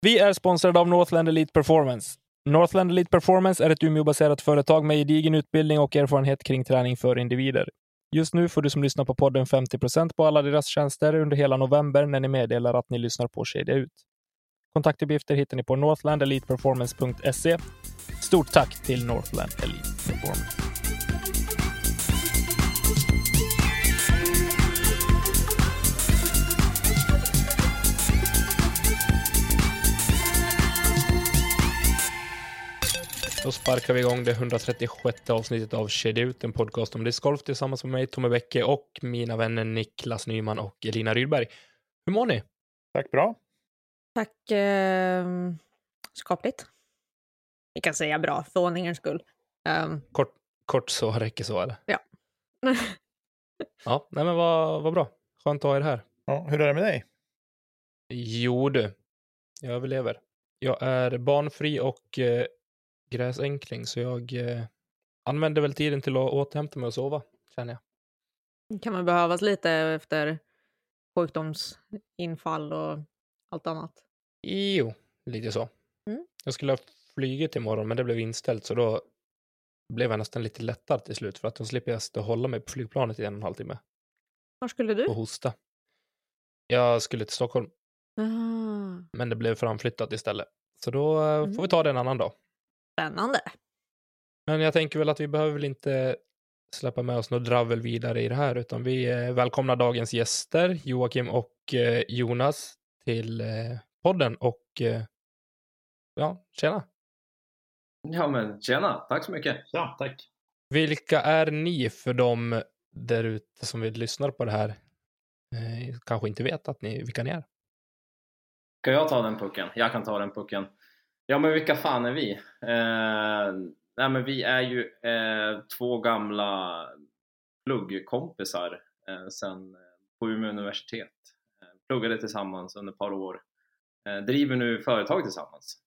Vi är sponsrade av Northland Elite Performance. Northland Elite Performance är ett Umeåbaserat företag med gedigen utbildning och erfarenhet kring träning för individer. Just nu får du som lyssnar på podden 50% på alla deras tjänster under hela november när ni meddelar att ni lyssnar på Kedja Ut. Kontaktuppgifter hittar ni på northlandeliteperformance.se. Stort tack till Northland Elite Performance. Då sparkar vi igång det 136 avsnittet av Kedja Ut, en podcast om discgolf tillsammans med mig, Tommy Bäcke och mina vänner Niklas Nyman och Elina Rydberg. Hur mår ni? Tack bra. Tack. Eh, skapligt. Vi kan säga bra, för ordningens skull. Um, Kort, kort så räcker så, eller? Ja. ja, nej men vad, vad bra. Skönt att ha er här. Ja, hur är det med dig? Jo du, jag överlever. Jag är barnfri och eh, gräsänkling, så jag eh, använder väl tiden till att återhämta mig och sova, känner jag. kan man behövas lite efter sjukdomsinfall och allt annat. Jo, lite så. Mm. Jag skulle ha flugit imorgon, men det blev inställt, så då blev jag nästan lite lättad till slut, för att då slipper jag stå och hålla mig på flygplanet i en och en halv timme Var skulle du? och hosta. Jag skulle till Stockholm, Ah, men det blev framflyttat istället. Så då eh, får vi ta det en annan dag. Spännande. Men jag tänker väl att vi behöver väl inte släppa med oss något dravel vidare i det här, utan vi eh, välkomnar dagens gäster, Joakim och eh, Jonas, till eh, podden och ja, tjena. Ja men tjena, tack så mycket. Ja, tack. Vilka är ni för dem där ute som vill lyssna på det här? Eh, kanske inte vet att ni, vilka ni är. Ska jag ta den pucken? Jag kan ta den pucken. Ja men vilka fan är vi? Eh, nej men vi är ju eh, två gamla pluggkompisar eh, sen eh, på Umeå universitet. Eh, pluggade tillsammans under ett par år. Eh, driver nu företag tillsammans.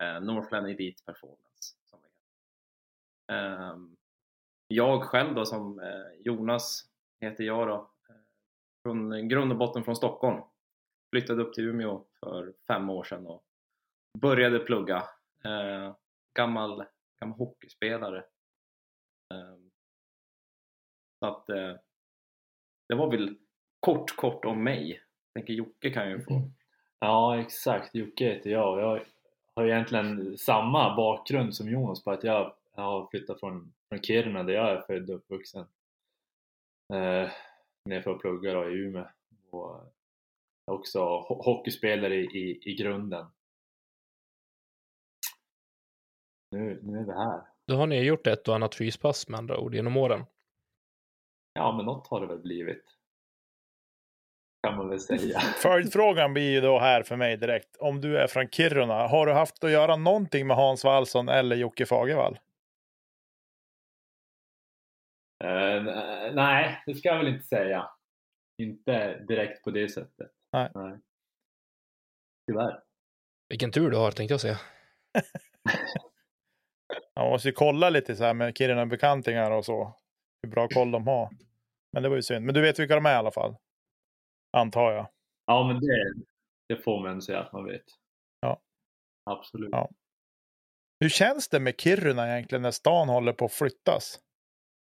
Eh, Northland Elite Performance. Som det. Eh, jag själv då som eh, Jonas heter jag då. Eh, från grund och botten från Stockholm. Flyttade upp till Umeå för fem år sedan och började plugga. Eh, gammal, gammal hockeyspelare. Eh, så att eh, det var väl kort, kort om mig. Jag tänker Jocke kan ju få. Mm. Ja, exakt. Jocke heter jag. Jag har egentligen samma bakgrund som Jonas på att jag, har flyttat från, från Kiruna där jag är född och uppvuxen. Eh, ner för att plugga då, i Umeå. Och jag är också hockeyspelare i, i, i grunden. Nu, nu är vi här. Då har ni gjort ett och annat fyspass med andra ord genom åren. Ja, men något har det väl blivit. Kan man väl säga. Följdfrågan blir ju då här för mig direkt. Om du är från Kiruna, har du haft att göra någonting med Hans Wallson eller Jocke Fagervall? Eh, nej, det ska jag väl inte säga. Inte direkt på det sättet. Nej. nej. Tyvärr. Vilken tur du har, tänkte jag säga. Man måste ju kolla lite så här med Kiruna-bekantingar och så. Hur bra koll de har. Men det var ju synd. Men du vet vilka de är i alla fall? Antar jag. Ja, men det, det får man säga att man vet. Ja. Absolut. Ja. Hur känns det med Kiruna egentligen när stan håller på att flyttas?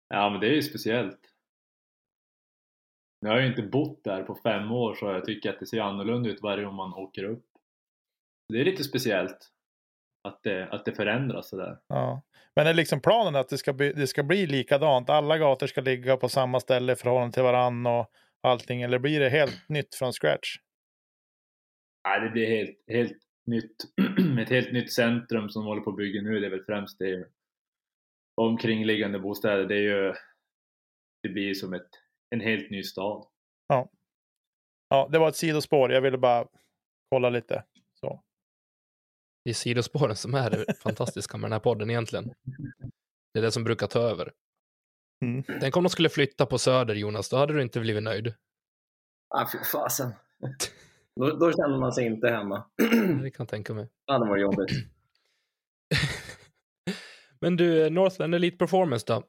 Ja, men det är ju speciellt. Nu har jag ju inte bott där på fem år så jag tycker att det ser annorlunda ut varje gång man åker upp. Det är lite speciellt att det, att det förändras sådär. Ja. Men är liksom planen att det ska, bli, det ska bli likadant? Alla gator ska ligga på samma ställe i förhållande till varann och allting? Eller blir det helt nytt från scratch? Nej, det blir helt, helt nytt. Ett helt nytt centrum som håller på att bygga nu. Det är väl främst det omkringliggande bostäder. Det är ju det blir som ett, en helt ny stad. Ja, det var ett sidospår. Jag ville bara kolla lite. Det är sidospåren som är det fantastiska med den här podden egentligen. Det är det som brukar ta över. Mm. Tänk om de skulle flytta på Söder, Jonas, då hade du inte blivit nöjd. Ah, fy fasen. Då, då känner man sig inte hemma. Det kan jag tänka mig. Ja, det var jobbigt. Men du, Northland Elite Performance då?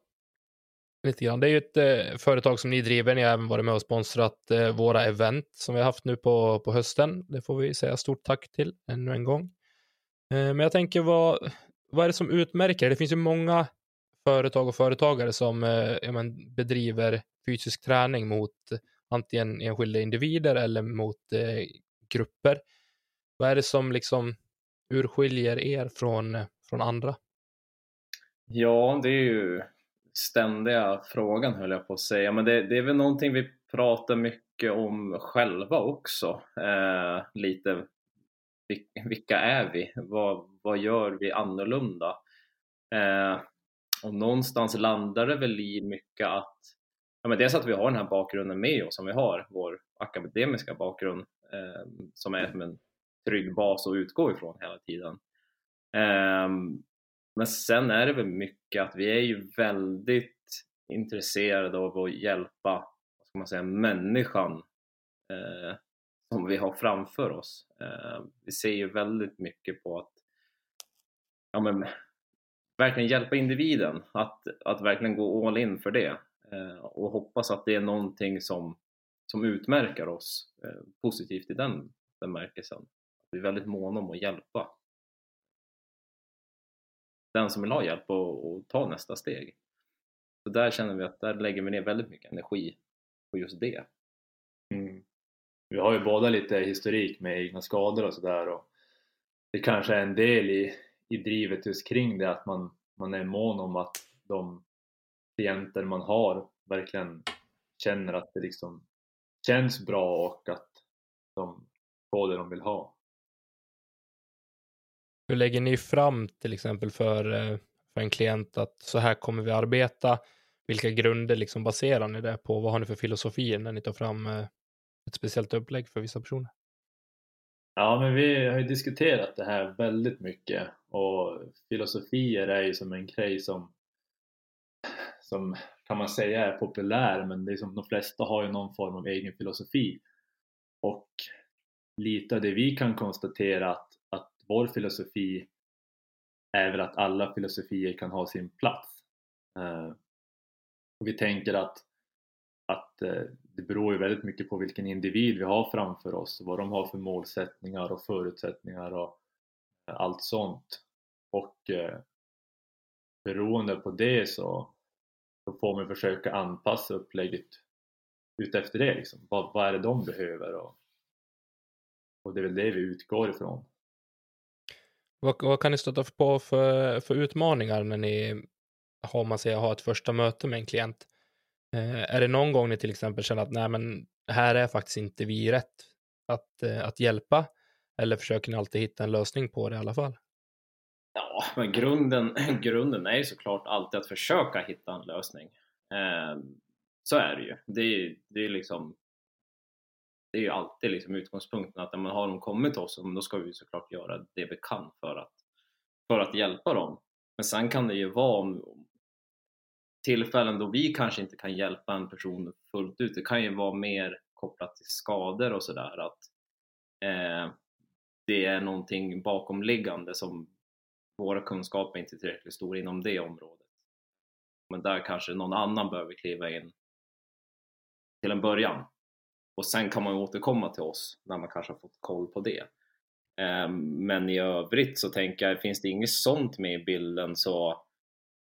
lite grann. Det är ju ett eh, företag som ni driver. Ni har även varit med och sponsrat eh, våra event som vi har haft nu på, på hösten. Det får vi säga stort tack till ännu en gång. Eh, men jag tänker vad, vad är det som utmärker? Det finns ju många företag och företagare som eh, ja, men, bedriver fysisk träning mot antingen enskilda individer eller mot eh, grupper. Vad är det som liksom urskiljer er från, från andra? Ja, det är ju ständiga frågan höll jag på att säga, men det, det är väl någonting vi pratar mycket om själva också. Eh, lite vilka är vi? Vad, vad gör vi annorlunda? Eh, och någonstans landar det väl i mycket att ja, men dels att vi har den här bakgrunden med oss som vi har, vår akademiska bakgrund eh, som är som en trygg bas att utgå ifrån hela tiden. Eh, men sen är det väl mycket att vi är ju väldigt intresserade av att hjälpa vad ska man säga, människan eh, som vi har framför oss. Eh, vi ser ju väldigt mycket på att ja, men, verkligen hjälpa individen, att, att verkligen gå all in för det eh, och hoppas att det är någonting som, som utmärker oss eh, positivt i den bemärkelsen. Vi är väldigt måna om att hjälpa den som vill ha hjälp och, och ta nästa steg. Så där känner vi att där lägger vi ner väldigt mycket energi på just det. Mm. Vi har ju båda lite historik med egna skador och sådär och det kanske är en del i, i drivet just kring det att man, man är mån om att de klienter man har verkligen känner att det liksom känns bra och att de får det de vill ha. Hur lägger ni fram till exempel för, eh, för en klient att så här kommer vi arbeta? Vilka grunder liksom baserar ni det på? Vad har ni för filosofier när ni tar fram eh, ett speciellt upplägg för vissa personer? Ja, men vi har ju diskuterat det här väldigt mycket och filosofier är ju som en grej som, som kan man säga är populär men det är som de flesta har ju någon form av egen filosofi och lite av det vi kan konstatera att vår filosofi är väl att alla filosofier kan ha sin plats. Eh, och vi tänker att, att eh, det beror ju väldigt mycket på vilken individ vi har framför oss, vad de har för målsättningar och förutsättningar och eh, allt sånt. Och eh, beroende på det så, så får man försöka anpassa upplägget utefter det. Liksom. Vad, vad är det de behöver? Och, och det är väl det vi utgår ifrån. Vad, vad kan ni stöta på för, för utmaningar när ni har, man säger, har ett första möte med en klient? Eh, är det någon gång ni till exempel känner att nej, men här är faktiskt inte vi rätt att, eh, att hjälpa? Eller försöker ni alltid hitta en lösning på det i alla fall? Ja, men grunden, grunden är ju såklart alltid att försöka hitta en lösning. Eh, så är det ju. Det är, det är liksom det är ju alltid liksom utgångspunkten att när man har de kommit till oss, då ska vi såklart göra det vi kan för att, för att hjälpa dem. Men sen kan det ju vara om, tillfällen då vi kanske inte kan hjälpa en person fullt ut. Det kan ju vara mer kopplat till skador och sådär att eh, det är någonting bakomliggande som våra kunskaper inte är tillräckligt stora inom det området. Men där kanske någon annan behöver kliva in till en början och sen kan man återkomma till oss när man kanske har fått koll på det. Eh, men i övrigt så tänker jag, finns det inget sånt med i bilden så,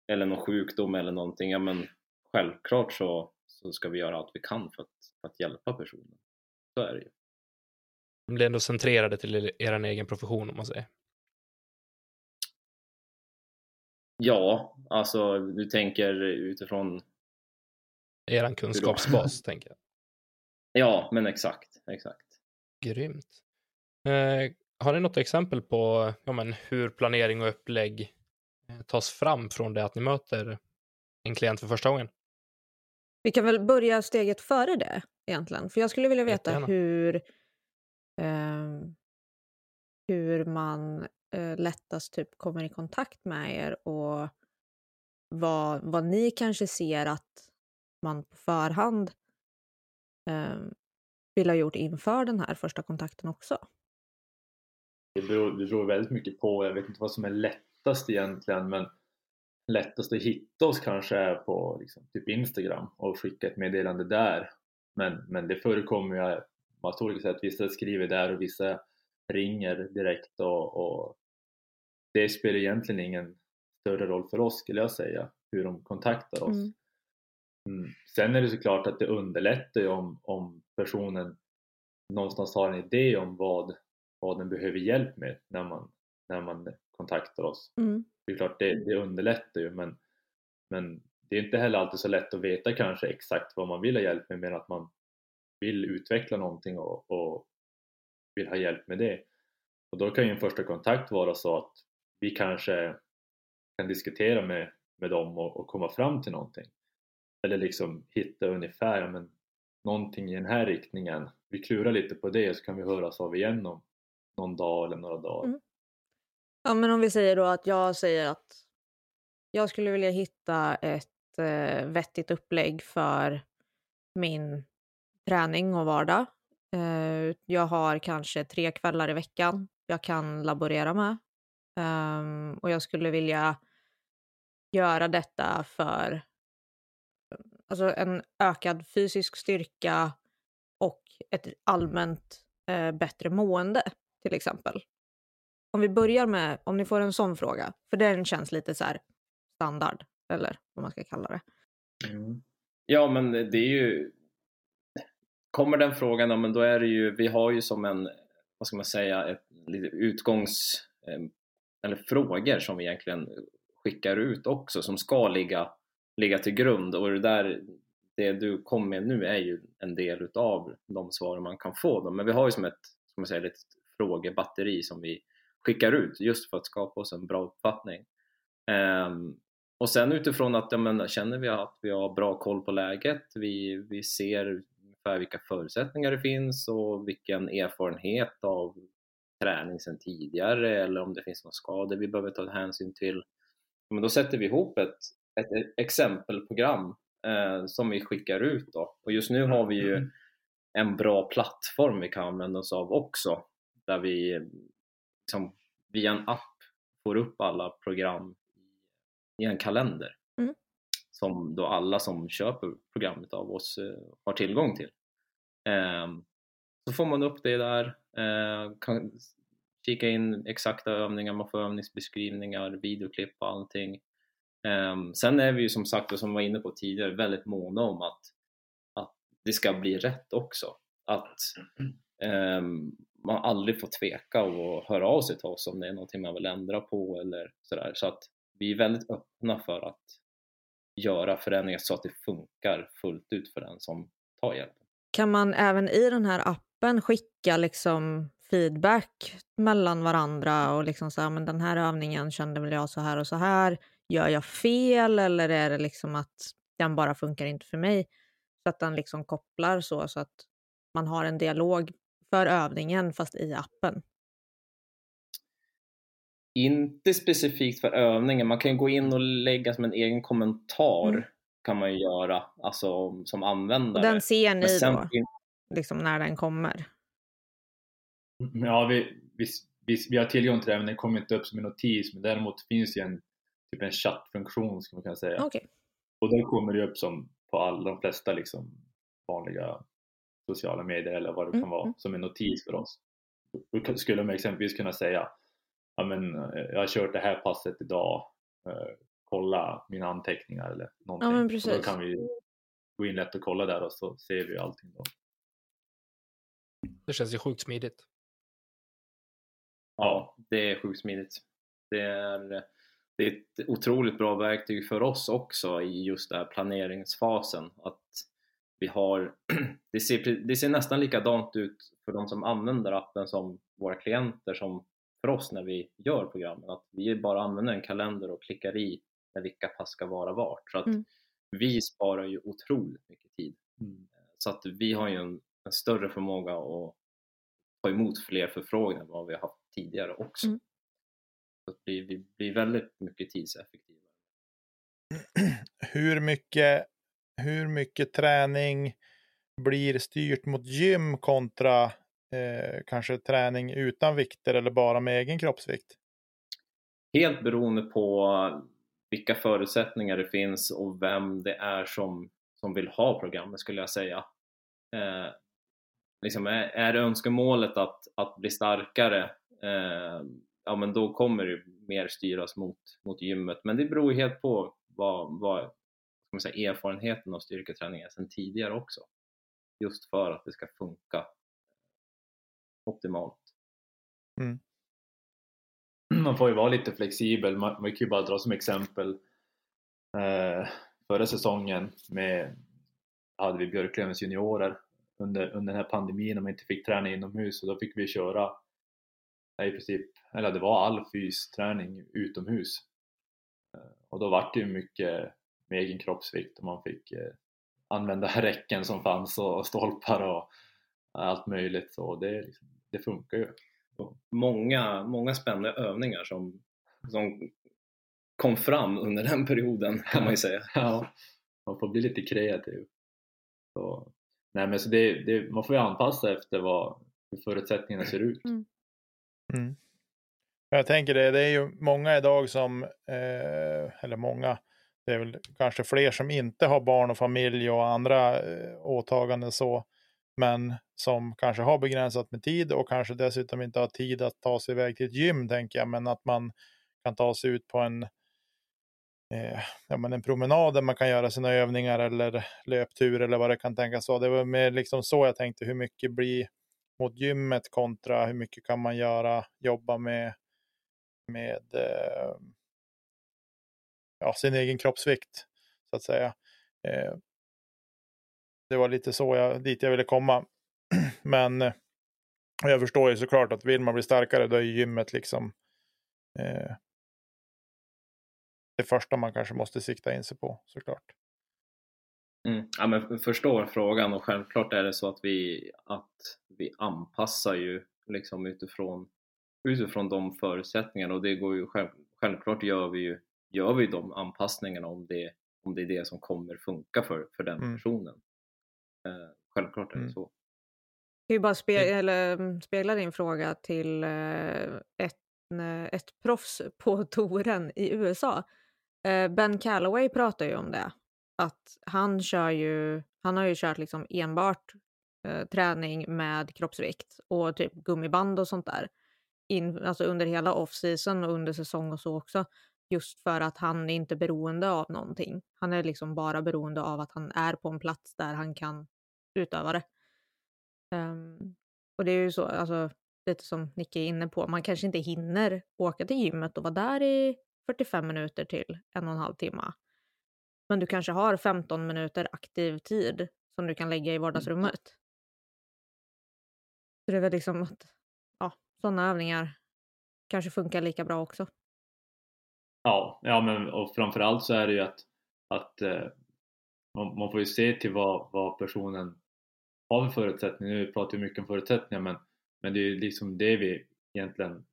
eller någon sjukdom eller någonting, ja men självklart så, så ska vi göra allt vi kan för att, för att hjälpa personen. Så är det ju. De blir ändå centrerade till er egen profession om man säger. Ja, alltså du tänker utifrån Eran kunskapsbas, tänker jag. Ja, men exakt, exakt. Grymt. Eh, har ni något exempel på ja, men, hur planering och upplägg tas fram från det att ni möter en klient för första gången? Vi kan väl börja steget före det egentligen, för jag skulle vilja veta hur, eh, hur man eh, lättast typ kommer i kontakt med er och vad, vad ni kanske ser att man på förhand eh, vill ha gjort inför den här första kontakten också? Det beror, det beror väldigt mycket på, jag vet inte vad som är lättast egentligen men lättast att hitta oss kanske är på liksom, typ Instagram och skicka ett meddelande där. Men, men det förekommer ju på olika sätt. Vissa skriver där och vissa ringer direkt och, och det spelar egentligen ingen större roll för oss skulle jag säga, hur de kontaktar oss. Mm. Mm. Sen är det såklart att det underlättar ju om, om personen någonstans har en idé om vad, vad den behöver hjälp med när man, när man kontaktar oss. Mm. Det är klart, det, det underlättar ju men, men det är inte heller alltid så lätt att veta kanske exakt vad man vill ha hjälp med men att man vill utveckla någonting och, och vill ha hjälp med det. Och då kan ju en första kontakt vara så att vi kanske kan diskutera med, med dem och, och komma fram till någonting. Eller liksom hitta ungefär men, någonting i den här riktningen. Vi klurar lite på det så kan vi höras av igen om någon dag eller några dagar. Mm. Ja, men om vi säger då att jag säger att jag skulle vilja hitta ett eh, vettigt upplägg för min träning och vardag. Eh, jag har kanske tre kvällar i veckan jag kan laborera med. Um, och jag skulle vilja göra detta för alltså en ökad fysisk styrka och ett allmänt eh, bättre mående till exempel. Om vi börjar med, om ni får en sån fråga, för den känns lite så här standard, eller vad man ska kalla det. Mm. Ja, men det är ju... Kommer den frågan, ja men då är det ju, vi har ju som en, vad ska man säga, ett utgångs... Eh, eller frågor som vi egentligen skickar ut också som ska ligga, ligga till grund och det där det du kom med nu är ju en del utav de svar man kan få då. men vi har ju som ett, som man säger, ett frågebatteri som vi skickar ut just för att skapa oss en bra uppfattning. Um, och sen utifrån att ja, men, känner vi att vi har bra koll på läget, vi, vi ser ungefär vilka förutsättningar det finns och vilken erfarenhet av träning sedan tidigare eller om det finns några skador vi behöver ta hänsyn till. Men då sätter vi ihop ett, ett exempelprogram eh, som vi skickar ut då. Och just nu har vi ju mm. en bra plattform vi kan använda oss av också där vi liksom, via en app får upp alla program i en kalender mm. som då alla som köper programmet av oss eh, har tillgång till. Eh, så får man upp det där, eh, kan kika in exakta övningar, man får övningsbeskrivningar, videoklipp och allting. Um, sen är vi ju som sagt, och som vi var inne på tidigare, väldigt måna om att, att det ska bli rätt också. Att um, man aldrig får tveka och höra av sig till oss om det är någonting man vill ändra på eller sådär. Så att vi är väldigt öppna för att göra förändringar så att det funkar fullt ut för den som tar hjälp. Kan man även i den här appen skicka liksom feedback mellan varandra och liksom så här, men den här övningen kände väl jag så här och så här. Gör jag fel eller är det liksom att den bara funkar inte för mig? Så att den liksom kopplar så, så att man har en dialog för övningen fast i appen. Inte specifikt för övningen, man kan gå in och lägga som en egen kommentar mm. kan man ju göra, alltså som användare. Den ser ni då, liksom när den kommer? Ja, vi, vi, vi, vi har tillgång till det men den kommer inte upp som en notis men däremot finns det en, typ en chattfunktion ska man kunna säga. Okay. Och då kommer det upp som på alla de flesta liksom vanliga sociala medier eller vad det mm. kan vara mm. som en notis för oss. Då skulle man exempelvis kunna säga ja, men, eh, jag har kört det här passet idag, eh, kolla mina anteckningar eller någonting. Ja, men precis. Och då kan vi gå in lätt och kolla där och så ser vi allting då. Det känns ju sjukt smidigt. Ja, det är sjukt smidigt. Det är, det är ett otroligt bra verktyg för oss också i just den här planeringsfasen. Att vi har, det, ser, det ser nästan likadant ut för de som använder appen som våra klienter som för oss när vi gör programmen. Att vi bara använder en kalender och klickar i när vilka pass ska vara vart. Så att mm. vi sparar ju otroligt mycket tid. Mm. Så att vi har ju en, en, större förmåga att ta emot fler förfrågningar än vad vi har haft tidigare också. Mm. Så vi, vi blir väldigt mycket tidseffektivare. Hur mycket, hur mycket träning blir styrt mot gym kontra eh, kanske träning utan vikter eller bara med egen kroppsvikt? Helt beroende på vilka förutsättningar det finns och vem det är som, som vill ha programmet skulle jag säga. Eh, liksom är, är önskemålet att, att bli starkare, eh, ja men då kommer det mer styras mot, mot gymmet. Men det beror helt på vad, vad man säga, erfarenheten av styrketräning är sedan tidigare också. Just för att det ska funka optimalt. Mm. Man får ju vara lite flexibel, man, man kan ju bara dra som exempel eh, förra säsongen med hade vi Björklövens juniorer under, under den här pandemin när man inte fick träna inomhus och då fick vi köra i princip, eller det var all fysträning utomhus eh, och då var det ju mycket med egen kroppsvikt och man fick eh, använda räcken som fanns och stolpar och allt möjligt så det, liksom, det funkar ju. Många, många spännande övningar som, som kom fram under den perioden kan man ju säga. ja, man får bli lite kreativ. Så, nej men så det, det, man får ju anpassa efter vad, hur förutsättningarna ser ut. Mm. Mm. Jag tänker det, det är ju många idag som, eh, eller många, det är väl kanske fler som inte har barn och familj och andra eh, åtaganden så, men som kanske har begränsat med tid och kanske dessutom inte har tid att ta sig iväg till ett gym, tänker jag, men att man kan ta sig ut på en, eh, ja, men en promenad där man kan göra sina övningar eller löptur eller vad det kan tänkas vara. Det var mer liksom så jag tänkte, hur mycket blir mot gymmet kontra hur mycket kan man göra, jobba med, med eh, ja, sin egen kroppsvikt, så att säga. Eh, det var lite så jag, dit jag ville komma. Men eh, jag förstår ju såklart att vill man bli starkare då är gymmet liksom eh, det första man kanske måste sikta in sig på såklart. Mm. Ja, men förstår frågan och självklart är det så att vi, att vi anpassar ju liksom utifrån, utifrån de förutsättningarna och det går ju själv, självklart gör vi ju gör vi de anpassningarna om det, om det är det som kommer funka för, för den mm. personen. Eh, självklart är det mm. så. Jag kan ju bara spe eller, mm, spegla din fråga till eh, ett, ett proffs på touren i USA. Eh, ben Calloway pratar ju om det. Att han kör ju, han har ju kört liksom enbart eh, träning med kroppsvikt och typ gummiband och sånt där. In, alltså under hela off-season och under säsong och så också. Just för att han är inte beroende av någonting. Han är liksom bara beroende av att han är på en plats där han kan utöva det. Um, och det är ju så, alltså lite som Nicke är inne på, man kanske inte hinner åka till gymmet och vara där i 45 minuter till en och en halv timme. Men du kanske har 15 minuter aktiv tid som du kan lägga i vardagsrummet. Så det är väl liksom att ja, sådana övningar kanske funkar lika bra också. Ja, ja men och framförallt så är det ju att, att eh, man, man, får ju se till vad, vad personen har för förutsättningar. Nu pratar vi mycket om förutsättningar men, men det är ju liksom det vi egentligen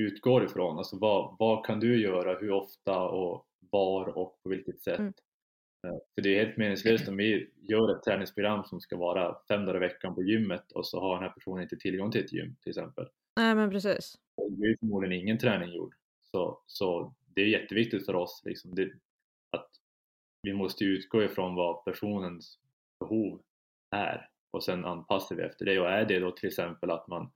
utgår ifrån. Alltså vad, vad kan du göra, hur ofta och var och på vilket sätt? Mm. Eh, för det är helt meningslöst om vi gör ett träningsprogram som ska vara fem dagar i veckan på gymmet och så har den här personen inte tillgång till ett gym till exempel. Nej men precis. Det är förmodligen ingen träning gjord. Så, så det är jätteviktigt för oss liksom, det, att vi måste utgå ifrån vad personens behov är och sen anpassar vi efter det och är det då till exempel att man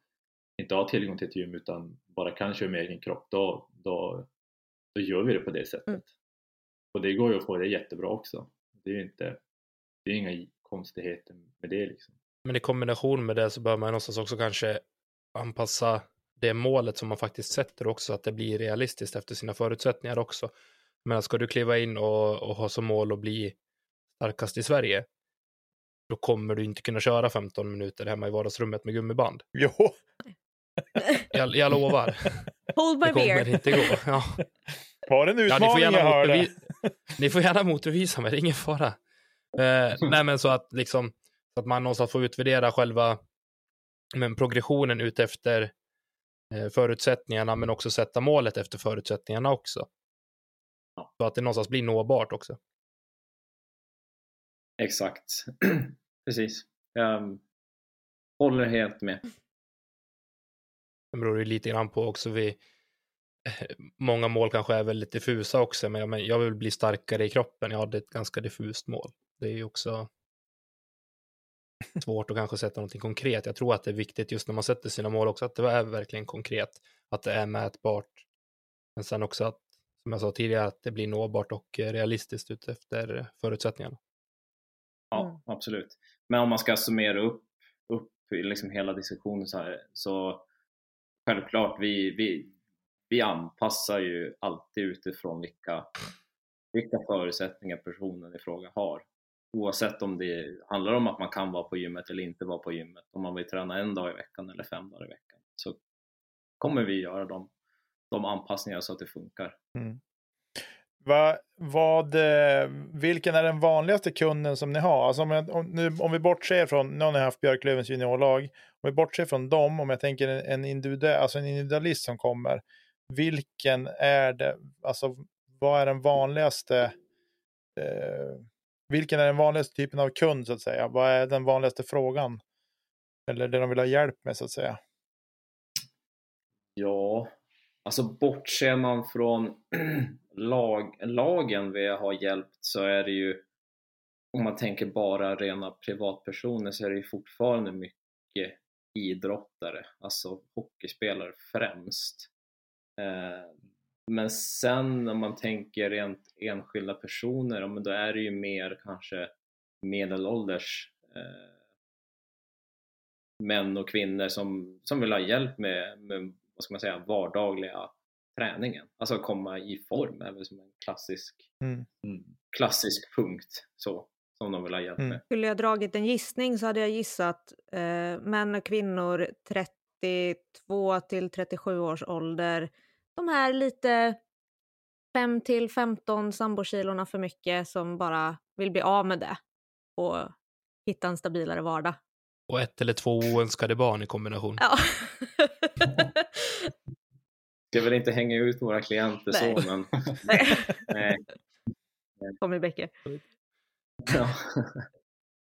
inte har tillgång till ett gym utan bara kan köra med egen kropp då, då, då gör vi det på det sättet. Mm. Och det går ju att få det jättebra också. Det är inte, det är inga konstigheter med det liksom. Men i kombination med det så bör man någonstans också kanske anpassa det målet som man faktiskt sätter också, att det blir realistiskt efter sina förutsättningar också. Men ska du kliva in och, och ha som mål att bli starkast i Sverige, då kommer du inte kunna köra 15 minuter hemma i vardagsrummet med gummiband. Jo. Jag, jag lovar. Hold my det kommer beer. inte gå. Ja. Var det en utmaning ja, jag hörde? ni får gärna motvisa mig, det är ingen fara. Eh, nej, men så att liksom så att man någonstans får utvärdera själva men, progressionen utefter förutsättningarna, men också sätta målet efter förutsättningarna också. Ja. Så att det någonstans blir nåbart också. Exakt. Precis. Jag håller helt med. Det beror ju lite grann på också vi många mål kanske är väldigt diffusa också, men jag, men jag vill bli starkare i kroppen. Jag hade ett ganska diffust mål. Det är ju också svårt att kanske sätta någonting konkret. Jag tror att det är viktigt just när man sätter sina mål också, att det är verkligen konkret, att det är mätbart. Men sen också att, som jag sa tidigare, att det blir nåbart och realistiskt utefter förutsättningarna. Ja, mm. absolut. Men om man ska summera upp, upp liksom hela diskussionen så här, så självklart, vi, vi, vi anpassar ju alltid utifrån vilka, vilka förutsättningar personen i fråga har. Oavsett om det handlar om att man kan vara på gymmet eller inte vara på gymmet, om man vill träna en dag i veckan eller fem dagar i veckan, så kommer vi göra de, de anpassningar så att det funkar. Mm. Va, vad, eh, vilken är den vanligaste kunden som ni har? Alltså om, om, nu, om vi bortser från, nu har ni haft Björklövens juniorlag, om vi bortser från dem, om jag tänker en, individuell, alltså en individualist som kommer, vilken är det, alltså vad är den vanligaste, eh, vilken är den vanligaste typen av kund så att säga? Vad är den vanligaste frågan? Eller det de vill ha hjälp med så att säga? Ja, alltså bortser man från lag, lagen vi har hjälpt så är det ju om man tänker bara rena privatpersoner så är det ju fortfarande mycket idrottare, alltså hockeyspelare främst. Eh, men sen om man tänker rent enskilda personer, då är det ju mer kanske medelålders eh, män och kvinnor som, som vill ha hjälp med, med vad ska man säga, vardagliga träningen. Alltså komma i form är väl som en klassisk, mm. mm. klassisk punkt så, som de vill ha hjälp mm. med. Mm. Skulle jag dragit en gissning så hade jag gissat eh, män och kvinnor 32 till 37 års ålder. De här lite 5 till 15 sambokilorna för mycket som bara vill bli av med det och hitta en stabilare vardag. Och ett eller två oönskade barn i kombination. Ja. ska väl inte hänga ut våra klienter Nej. så, men... Nej. Tommy Bäcke. Ja.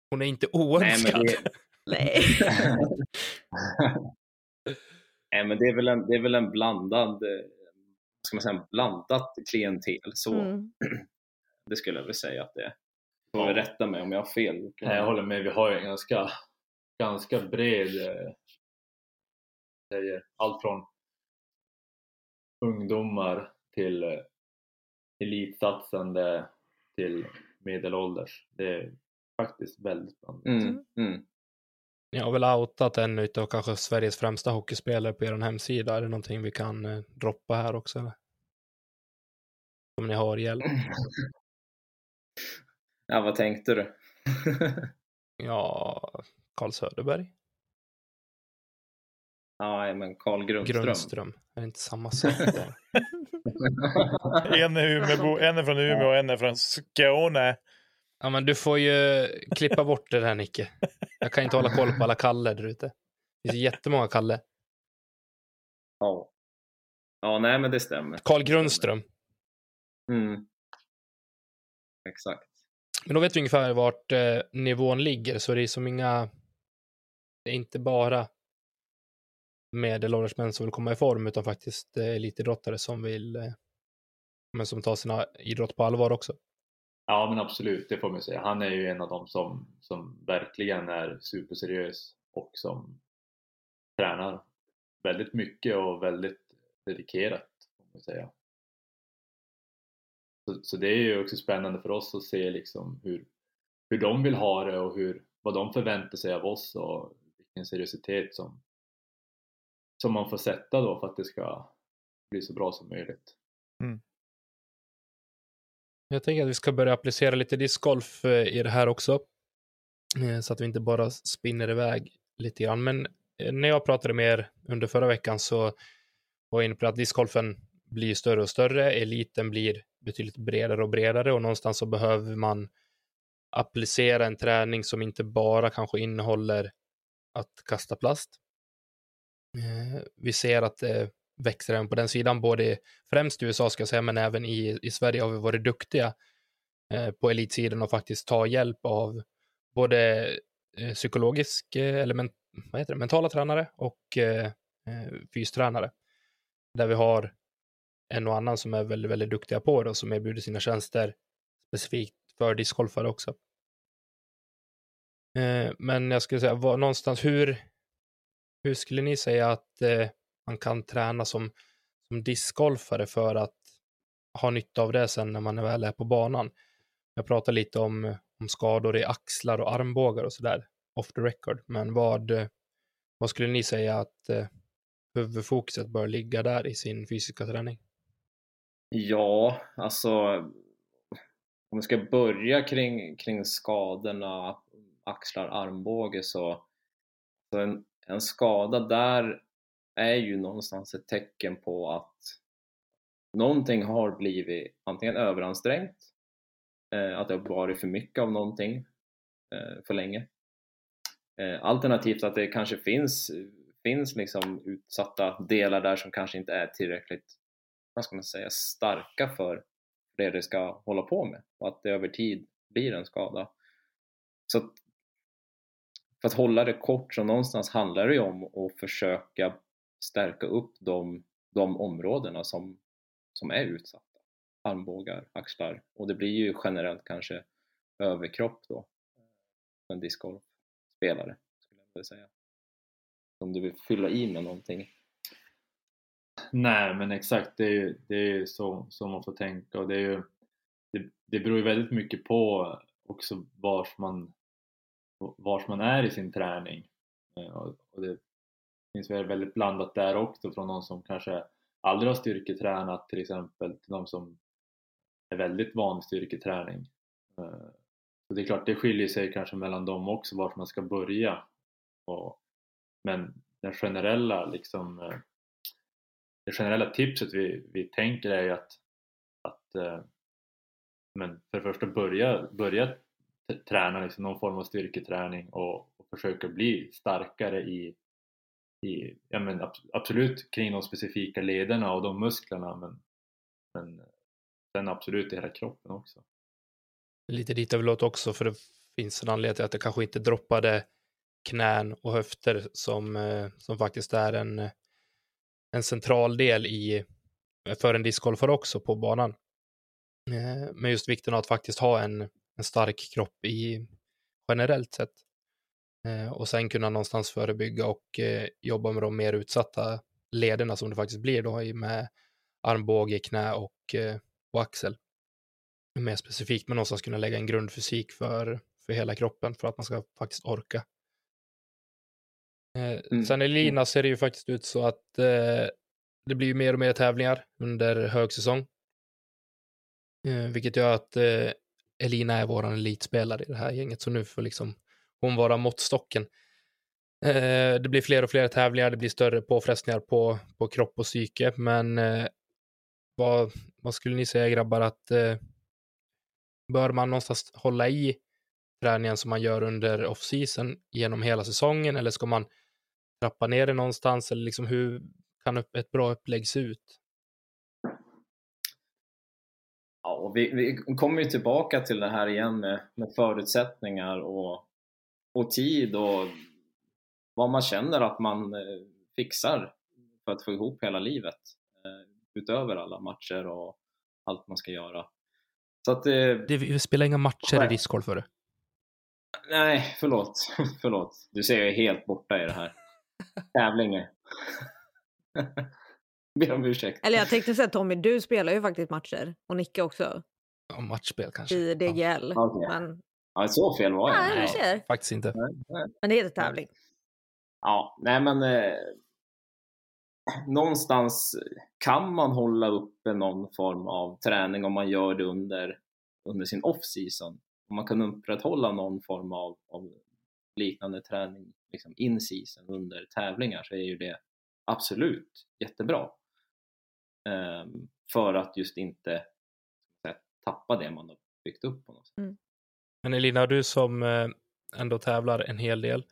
Hon är inte oönskad. Nej. Men det... Nej. men det är väl en, det är väl en blandad, ska man säga, blandat klientel. Så mm. det skulle jag väl säga att det är. Får ja. rätta mig om jag har fel. Nej, jag håller med. Vi har ju en ganska, ganska bred eh, säger, allt från ungdomar till eh, elitsatsande till medelålders. Det är faktiskt väldigt blandat. Mm, mm. Ni har väl outat en av kanske Sveriges främsta hockeyspelare på er hemsida. Är det någonting vi kan eh, droppa här också? Eller? Om ni har hjälp? ja, vad tänkte du? ja, Carl Söderberg. Ja, men Carl Grundström. Grundström. Är det inte samma sak? en, är Umeå, en är från Umeå och en är från Skåne. Ja, men du får ju klippa bort det där, Nicke. Jag kan inte hålla koll på alla Kalle där ute. Det finns jättemånga Kalle. Ja. Ja, nej, men det stämmer. Carl Grundström. Mm. Exakt. Men då vet vi ungefär vart eh, nivån ligger, så det är som inga... Det är inte bara medelålders män som vill komma i form, utan faktiskt eh, elitidrottare som vill, eh, men som tar sina idrott på allvar också. Ja, men absolut, det får man säga. Han är ju en av dem som, som verkligen är superseriös och som tränar väldigt mycket och väldigt dedikerat, får man säga. Så, så, det är ju också spännande för oss att se liksom hur, hur de vill ha det och hur, vad de förväntar sig av oss och vilken seriositet som, som man får sätta då för att det ska bli så bra som möjligt. Mm. Jag tänker att vi ska börja applicera lite discgolf eh, i det här också. Eh, så att vi inte bara spinner iväg lite grann. Men eh, när jag pratade med er under förra veckan så var jag inne på att discgolfen blir större och större. Eliten blir betydligt bredare och bredare och någonstans så behöver man applicera en träning som inte bara kanske innehåller att kasta plast vi ser att det växer även på den sidan, både främst i USA ska jag säga, men även i, i Sverige har vi varit duktiga eh, på elitsidan och faktiskt ta hjälp av både eh, psykologisk eh, eller men, vad heter det, mentala tränare och eh, eh, fystränare. Där vi har en och annan som är väldigt, väldigt duktiga på det och som erbjuder sina tjänster specifikt för discgolfare också. Eh, men jag skulle säga, var, någonstans hur, hur skulle ni säga att eh, man kan träna som, som discgolfare för att ha nytta av det sen när man väl är på banan? Jag pratar lite om, om skador i axlar och armbågar och sådär off the record, men vad, vad skulle ni säga att eh, huvudfokuset bör ligga där i sin fysiska träning? Ja, alltså om vi ska börja kring, kring skadorna, axlar, armbåge så, så en, en skada där är ju någonstans ett tecken på att någonting har blivit antingen överansträngt, eh, att det har varit för mycket av någonting eh, för länge. Eh, alternativt att det kanske finns, finns liksom utsatta delar där som kanske inte är tillräckligt vad ska man säga, starka för det det ska hålla på med och att det över tid blir en skada. Så att, för att hålla det kort så någonstans handlar det ju om att försöka stärka upp de, de områdena som, som är utsatta. Armbågar, axlar. Och det blir ju generellt kanske överkropp då. En discgolfspelare skulle jag vilja säga. Om du vill fylla i med någonting. Nej men exakt, det är ju, det är ju så, så man får tänka. Och det är ju det, det beror ju väldigt mycket på också vars man, vars man är i sin träning. Eh, och det finns väl väldigt blandat där också från någon som kanske aldrig har styrketränat till exempel till de som är väldigt van vid styrketräning. Eh, så det är klart, det skiljer sig kanske mellan dem också vart man ska börja. Och, men den generella liksom eh, det generella tipset vi, vi tänker är ju att, att eh, men för det första börja, börja träna liksom någon form av styrketräning och, och försöka bli starkare i, i ja, men absolut kring de specifika lederna och de musklerna men, men sen absolut i hela kroppen också. Lite dit jag vill åt också för det finns en anledning till att det kanske inte droppade knän och höfter som, eh, som faktiskt är en en central del i, för en discgolfare också på banan. Eh, men just vikten av att faktiskt ha en, en stark kropp i generellt sett. Eh, och sen kunna någonstans förebygga och eh, jobba med de mer utsatta lederna som det faktiskt blir då med armbåge, knä och, och axel. Mer specifikt, men någonstans kunna lägga en grundfysik för, för hela kroppen för att man ska faktiskt orka. Eh, mm. Sen i Lina ser det ju faktiskt ut så att eh, det blir mer och mer tävlingar under högsäsong. Eh, vilket gör att eh, Elina är våran elitspelare i det här gänget, så nu får liksom hon vara måttstocken. Eh, det blir fler och fler tävlingar, det blir större påfrestningar på, på kropp och psyke, men eh, vad, vad skulle ni säga grabbar att eh, bör man någonstans hålla i träningen som man gör under off-season genom hela säsongen eller ska man trappa ner det någonstans eller liksom hur kan ett bra upplägg se ut? Ja, vi, vi kommer ju tillbaka till det här igen med, med förutsättningar och, och tid och vad man känner att man eh, fixar för att få ihop hela livet eh, utöver alla matcher och allt man ska göra. Så att, det, det vi spelar inga matcher i discgolf för det. Nej, förlåt. förlåt. Du ser jag är helt borta i det här. Tävlingar. Ber om ursäkt. Eller jag tänkte säga Tommy, du spelar ju faktiskt matcher. Och Nicke också. Ja, matchspel kanske. I DGL. Ja. Okay. Men... Ja, så fel var jag. Nej, ser. Faktiskt inte. Men det heter tävling. Ja, nej men eh, någonstans kan man hålla uppe någon form av träning om man gör det under, under sin off-season. Om man kan upprätthålla någon form av, av liknande träning liksom in season under tävlingar så är ju det absolut jättebra. Um, för att just inte säga, tappa det man har byggt upp på något sätt. Mm. Men Elina, du som eh, ändå tävlar en hel del,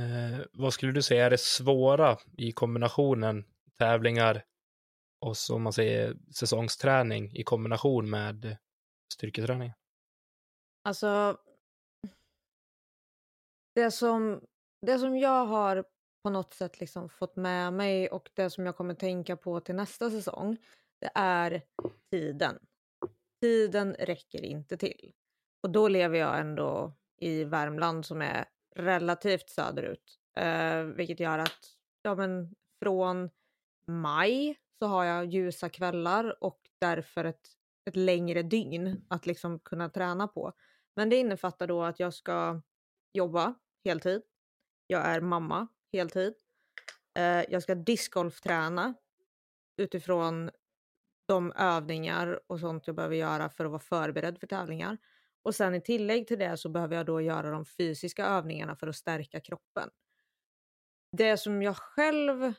eh, vad skulle du säga är det svåra i kombinationen tävlingar och som man säger säsongsträning i kombination med styrketräning? Alltså, det som, det som jag har på något sätt liksom fått med mig och det som jag kommer tänka på till nästa säsong, det är tiden. Tiden räcker inte till. Och då lever jag ändå i Värmland som är relativt söderut. Eh, vilket gör att ja, men från maj så har jag ljusa kvällar och därför ett, ett längre dygn att liksom kunna träna på. Men det innefattar då att jag ska jobba heltid. Jag är mamma heltid. Eh, jag ska discgolfträna utifrån de övningar och sånt jag behöver göra för att vara förberedd för tävlingar. Och sen i tillägg till det så behöver jag då göra de fysiska övningarna för att stärka kroppen. Det som jag själv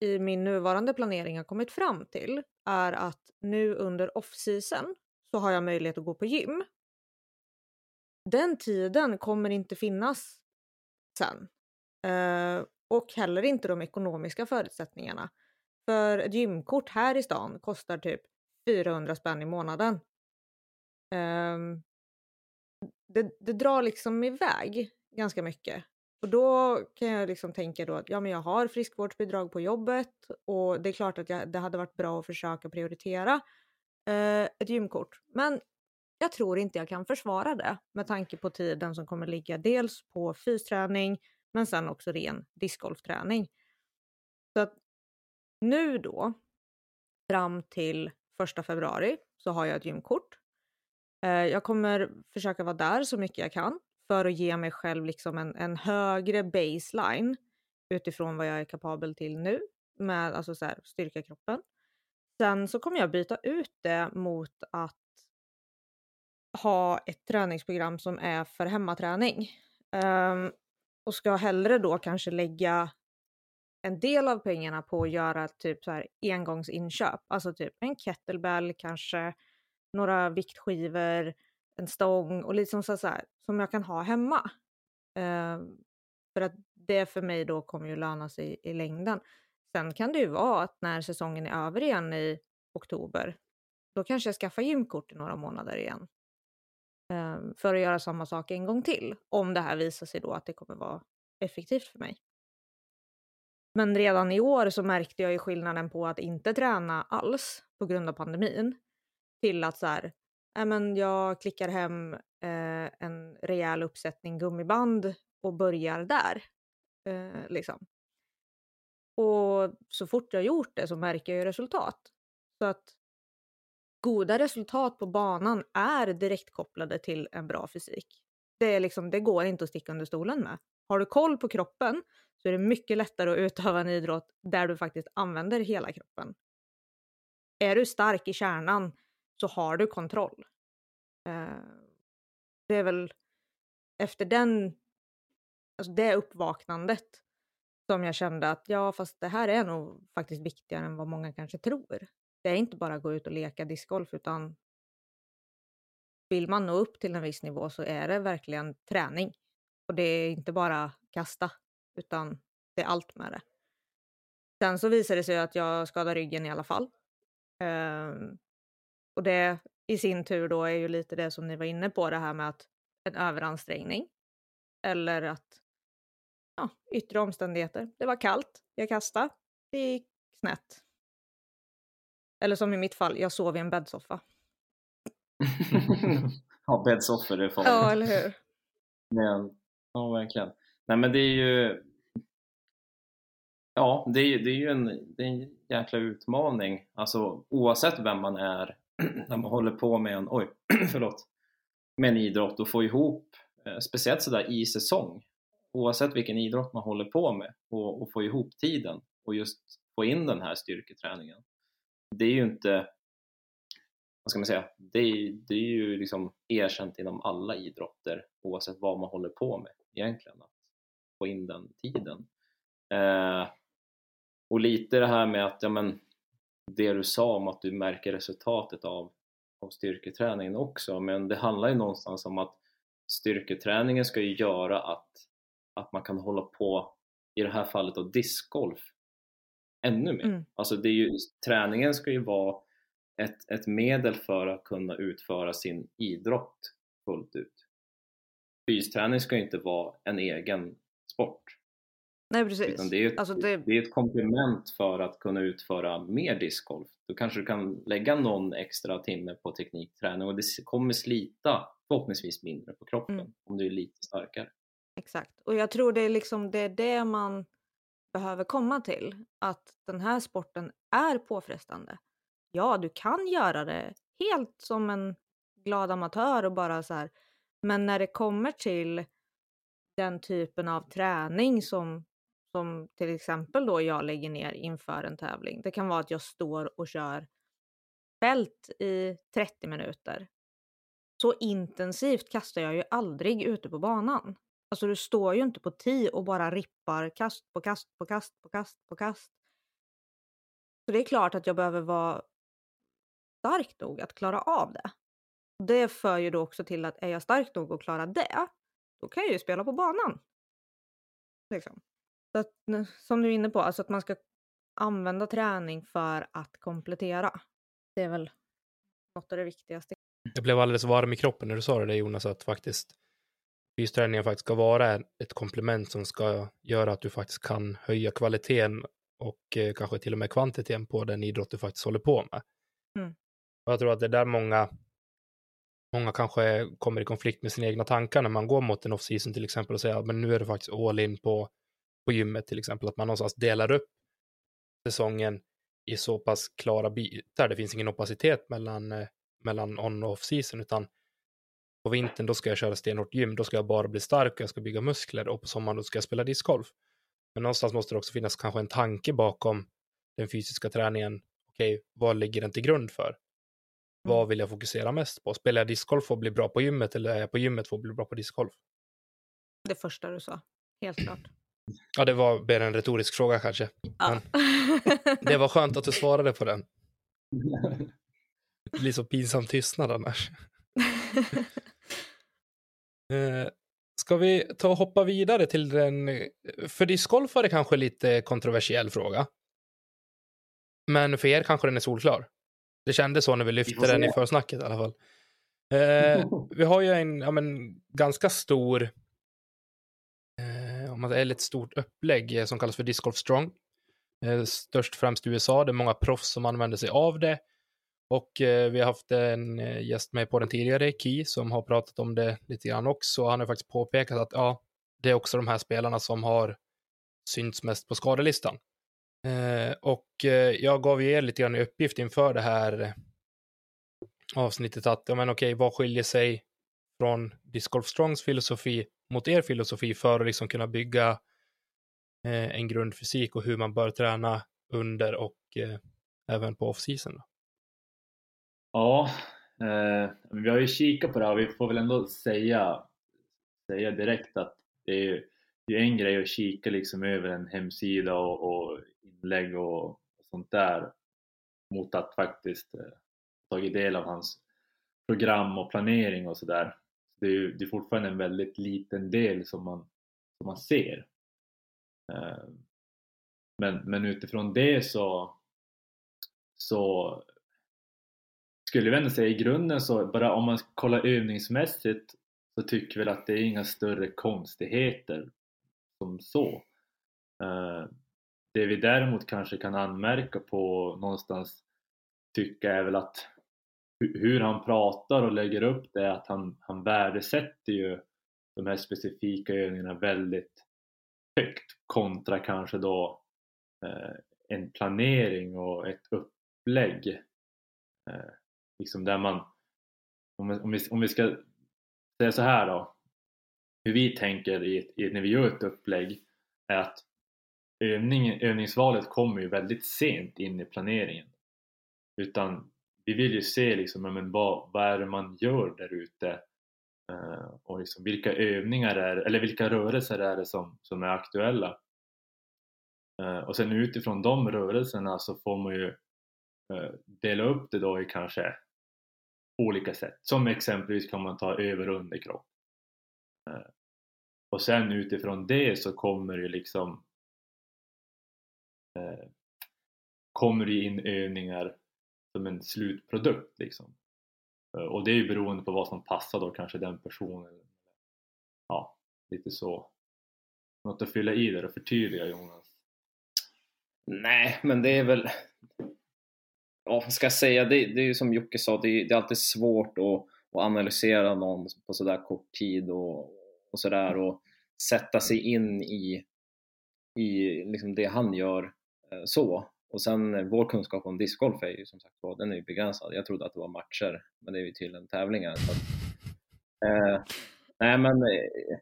i min nuvarande planering har kommit fram till är att nu under off-season så har jag möjlighet att gå på gym. Den tiden kommer inte finnas sen. Eh, och heller inte de ekonomiska förutsättningarna. För ett gymkort här i stan kostar typ 400 spänn i månaden. Um, det, det, drar liksom iväg ganska mycket. Och då kan jag liksom tänka då att ja, men jag har friskvårdsbidrag på jobbet och det är klart att jag, det hade varit bra att försöka prioritera eh, ett gymkort. Men jag tror inte jag kan försvara det med tanke på tiden som kommer ligga dels på fysträning men sen också ren discgolfträning. Så att nu då, fram till första februari, så har jag ett gymkort. Eh, jag kommer försöka vara där så mycket jag kan för att ge mig själv liksom en, en högre baseline utifrån vad jag är kapabel till nu med alltså så här, styrka kroppen. Sen så kommer jag byta ut det mot att ha ett träningsprogram som är för hemmaträning. Um, och ska hellre då kanske lägga en del av pengarna på att göra typ så här engångsinköp, alltså typ en kettlebell, kanske några viktskivor, en stång och liksom så, så här, som jag kan ha hemma. Eh, för att det för mig då kommer ju löna sig i, i längden. Sen kan det ju vara att när säsongen är över igen i oktober, då kanske jag skaffar gymkort i några månader igen. Eh, för att göra samma sak en gång till. Om det här visar sig då att det kommer vara effektivt för mig. Men redan i år så märkte jag ju skillnaden på att inte träna alls på grund av pandemin till att så här, äh men jag klickar hem eh, en rejäl uppsättning gummiband och börjar där. Eh, liksom. Och så fort jag gjort det så märker jag ju resultat. Så att goda resultat på banan är direkt kopplade till en bra fysik. Det, är liksom, det går inte att sticka under stolen med. Har du koll på kroppen så är det mycket lättare att utöva en idrott där du faktiskt använder hela kroppen. Är du stark i kärnan så har du kontroll. Eh, det är väl efter den, alltså det uppvaknandet som jag kände att ja, fast det här är nog faktiskt viktigare än vad många kanske tror. Det är inte bara att gå ut och leka discgolf utan vill man nå upp till en viss nivå så är det verkligen träning. Och det är inte bara kasta utan det är allt med det. Sen så visade det sig att jag skadade ryggen i alla fall. Um, och det i sin tur då är ju lite det som ni var inne på, det här med att en överansträngning. Eller att ja, yttre omständigheter. Det var kallt, jag kastade, det gick snett. Eller som i mitt fall, jag sov i en bäddsoffa. ja, bäddsoffor är farligt. Ja, eller hur? Men, ja, verkligen. Nej men det är ju Ja, det är, det är ju en, det är en jäkla utmaning. Alltså oavsett vem man är när man håller på med en, oj, förlåt, med en idrott och få ihop, eh, speciellt sådär i säsong, oavsett vilken idrott man håller på med och, och få ihop tiden och just få in den här styrketräningen. Det är ju inte, vad ska man säga, det är, det är ju liksom erkänt inom alla idrotter oavsett vad man håller på med egentligen att få in den tiden. Eh, och lite det här med att, ja men, det du sa om att du märker resultatet av, av styrketräningen också, men det handlar ju någonstans om att styrketräningen ska ju göra att, att man kan hålla på, i det här fallet då discgolf, ännu mer. Mm. Alltså det är ju, träningen ska ju vara ett, ett medel för att kunna utföra sin idrott fullt ut. Fysträning ska ju inte vara en egen sport. Nej, precis. Det är, ett, alltså det... det... är ett komplement för att kunna utföra mer discgolf. Då kanske du kan lägga någon extra timme på teknikträning och det kommer slita förhoppningsvis mindre på kroppen mm. om du är lite starkare. Exakt, och jag tror det är liksom det, är det man behöver komma till. Att den här sporten är påfrestande. Ja, du kan göra det helt som en glad amatör och bara så här. Men när det kommer till den typen av träning som, som till exempel då jag lägger ner inför en tävling. Det kan vara att jag står och kör fält i 30 minuter. Så intensivt kastar jag ju aldrig ute på banan. Alltså du står ju inte på tee och bara rippar kast på kast på kast på kast på kast. Så det är klart att jag behöver vara stark nog att klara av det. Det för ju då också till att är jag stark nog att klara det, då kan jag ju spela på banan. Liksom. Så att, som du är inne på, alltså att man ska använda träning för att komplettera. Det är väl något av det viktigaste. Jag blev alldeles varm i kroppen när du sa det Jonas, att faktiskt fysträningen faktiskt ska vara ett komplement som ska göra att du faktiskt kan höja kvaliteten och eh, kanske till och med kvantiteten på den idrott du faktiskt håller på med. Mm. Och jag tror att det är där många, många kanske kommer i konflikt med sina egna tankar när man går mot en off-season till exempel och säger att men nu är det faktiskt all in på, på gymmet till exempel, att man någonstans delar upp säsongen i så pass klara bitar. Det finns ingen opacitet mellan, eh, mellan on och off-season, utan på vintern då ska jag köra stenhårt gym, då ska jag bara bli stark och jag ska bygga muskler och på sommaren då ska jag spela discgolf. Men någonstans måste det också finnas kanske en tanke bakom den fysiska träningen. Okej, okay, vad ligger den till grund för? Vad vill jag fokusera mest på? Spelar jag discgolf för att bli bra på gymmet eller är jag på gymmet för att bli bra på discgolf? Det första du sa, helt klart. Ja, det var mer en retorisk fråga kanske. Ja. det var skönt att du svarade på den. Det blir så pinsam tystnad annars. Eh, ska vi ta och hoppa vidare till den, för discgolf var det kanske lite kontroversiell fråga. Men för er kanske den är solklar. Det kändes så när vi lyfte den i försnacket i alla fall. Eh, vi har ju en ja, men, ganska stor, man säger ett stort upplägg eh, som kallas för Disc Golf Strong. Eh, störst främst i USA, det är många proffs som använder sig av det. Och eh, vi har haft en gäst med på den tidigare, Ki, som har pratat om det lite grann också. Han har faktiskt påpekat att ja, det är också de här spelarna som har synts mest på skadelistan. Och jag gav er lite grann i uppgift inför det här avsnittet att, ja men okej, vad skiljer sig från Disc Golf Strongs filosofi mot er filosofi för att liksom kunna bygga eh, en grundfysik och hur man bör träna under och eh, även på off-season? Ja, eh, vi har ju kikat på det här och vi får väl ändå säga, säga direkt att det är ju det är en grej att kika liksom över en hemsida och, och inlägg och, och, sånt där mot att faktiskt eh, tagit del av hans program och planering och sådär. Det är ju det är fortfarande en väldigt liten del som man, som man ser. Eh, men, men utifrån det så, så skulle vi ändå säga i grunden så, bara om man kollar övningsmässigt så tycker vi väl att det är inga större konstigheter som så. Eh, det vi däremot kanske kan anmärka på någonstans tycka är väl att hur han pratar och lägger upp det, att han, han värdesätter ju de här specifika övningarna väldigt högt kontra kanske då eh, en planering och ett upplägg. Eh, liksom där man, om vi, om, vi, om vi ska säga så här då, hur vi tänker i, i, när vi gör ett upplägg är att övning, övningsvalet kommer ju väldigt sent in i planeringen. Utan vi vill ju se liksom, men vad, vad är det man gör där ute uh, och liksom, vilka övningar är eller vilka rörelser är det som, som är aktuella. Uh, och sen utifrån de rörelserna så får man ju uh, dela upp det då i kanske olika sätt. Som exempelvis kan man ta över och underkropp. Och sen utifrån det så kommer det liksom kommer det in övningar som en slutprodukt liksom. Eh, och det är ju beroende på vad som passar då kanske den personen. Ja, lite så. något att fylla i där och förtydliga Jonas? Nej, men det är väl... Ja, vad ska jag säga? Det, det är ju som Jocke sa, det är, det är alltid svårt att, att analysera någon på sådär kort tid och, och sådär och sätta sig in i, i liksom det han gör eh, så. Och sen eh, vår kunskap om discgolf är ju som sagt var, den är ju begränsad. Jag trodde att det var matcher, men det är ju tydligen tävlingar. Så att, eh, nej men eh,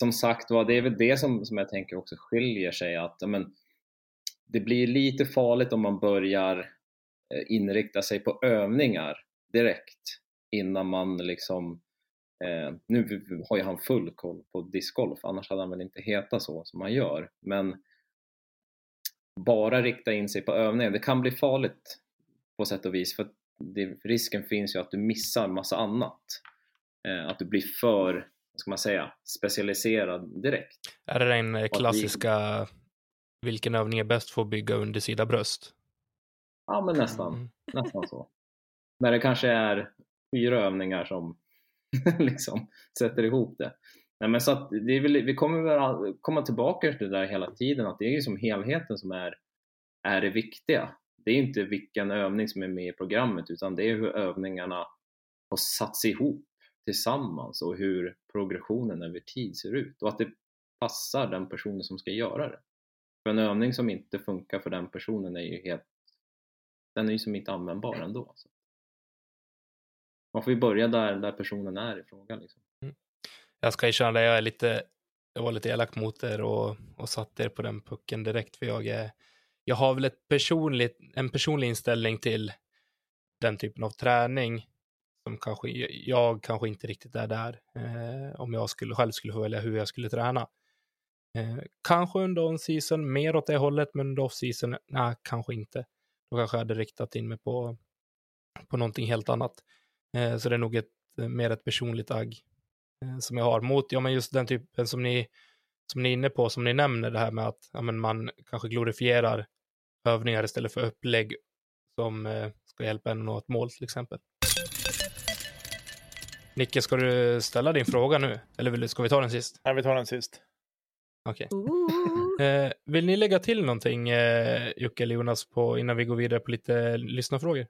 som sagt var, det är väl det som, som jag tänker också skiljer sig att men, det blir lite farligt om man börjar eh, inrikta sig på övningar direkt innan man liksom eh, nu har ju han full koll på discgolf, annars hade han väl inte hetat så som han gör. Men bara rikta in sig på övningen, det kan bli farligt på sätt och vis för det, risken finns ju att du missar massa annat. Eh, att du blir för, vad ska man säga, specialiserad direkt. Är det den klassiska vilken övning är bäst för att bygga undersida bröst? Ja, men nästan, mm. nästan så. När det kanske är fyra övningar som liksom sätter ihop det. Nej, men så att det är väl, vi kommer väl komma tillbaka till det där hela tiden, att det är ju som helheten som är, är det viktiga. Det är inte vilken övning som är med i programmet utan det är hur övningarna har satts ihop tillsammans och hur progressionen över tid ser ut och att det passar den personen som ska göra det. För en övning som inte funkar för den personen är ju helt den är ju som inte användbar ändå. Så. Man får ju börja där, där personen är i frågan. Liksom. Jag ska erkänna jag är lite, jag var lite elak mot er och, och satte er på den pucken direkt för jag är, jag har väl ett personligt, en personlig inställning till den typen av träning som kanske, jag kanske inte riktigt är där eh, om jag skulle, själv skulle få välja hur jag skulle träna. Eh, kanske under on-season, mer åt det hållet, men under off-season, nej, kanske inte. Då kanske jag hade riktat in mig på, på någonting helt annat. Eh, så det är nog ett, mer ett personligt agg som jag har mot, ja men just den typen som ni, som ni är inne på, som ni nämner, det här med att ja, men man kanske glorifierar övningar istället för upplägg som eh, ska hjälpa en att nå ett mål till exempel. Nicke, ska du ställa din fråga nu? Eller ska vi ta den sist? Nej, vi tar den sist. Okej. Okay. Eh, vill ni lägga till någonting, eh, Jocke eller Jonas, på, innan vi går vidare på lite lyssnarfrågor?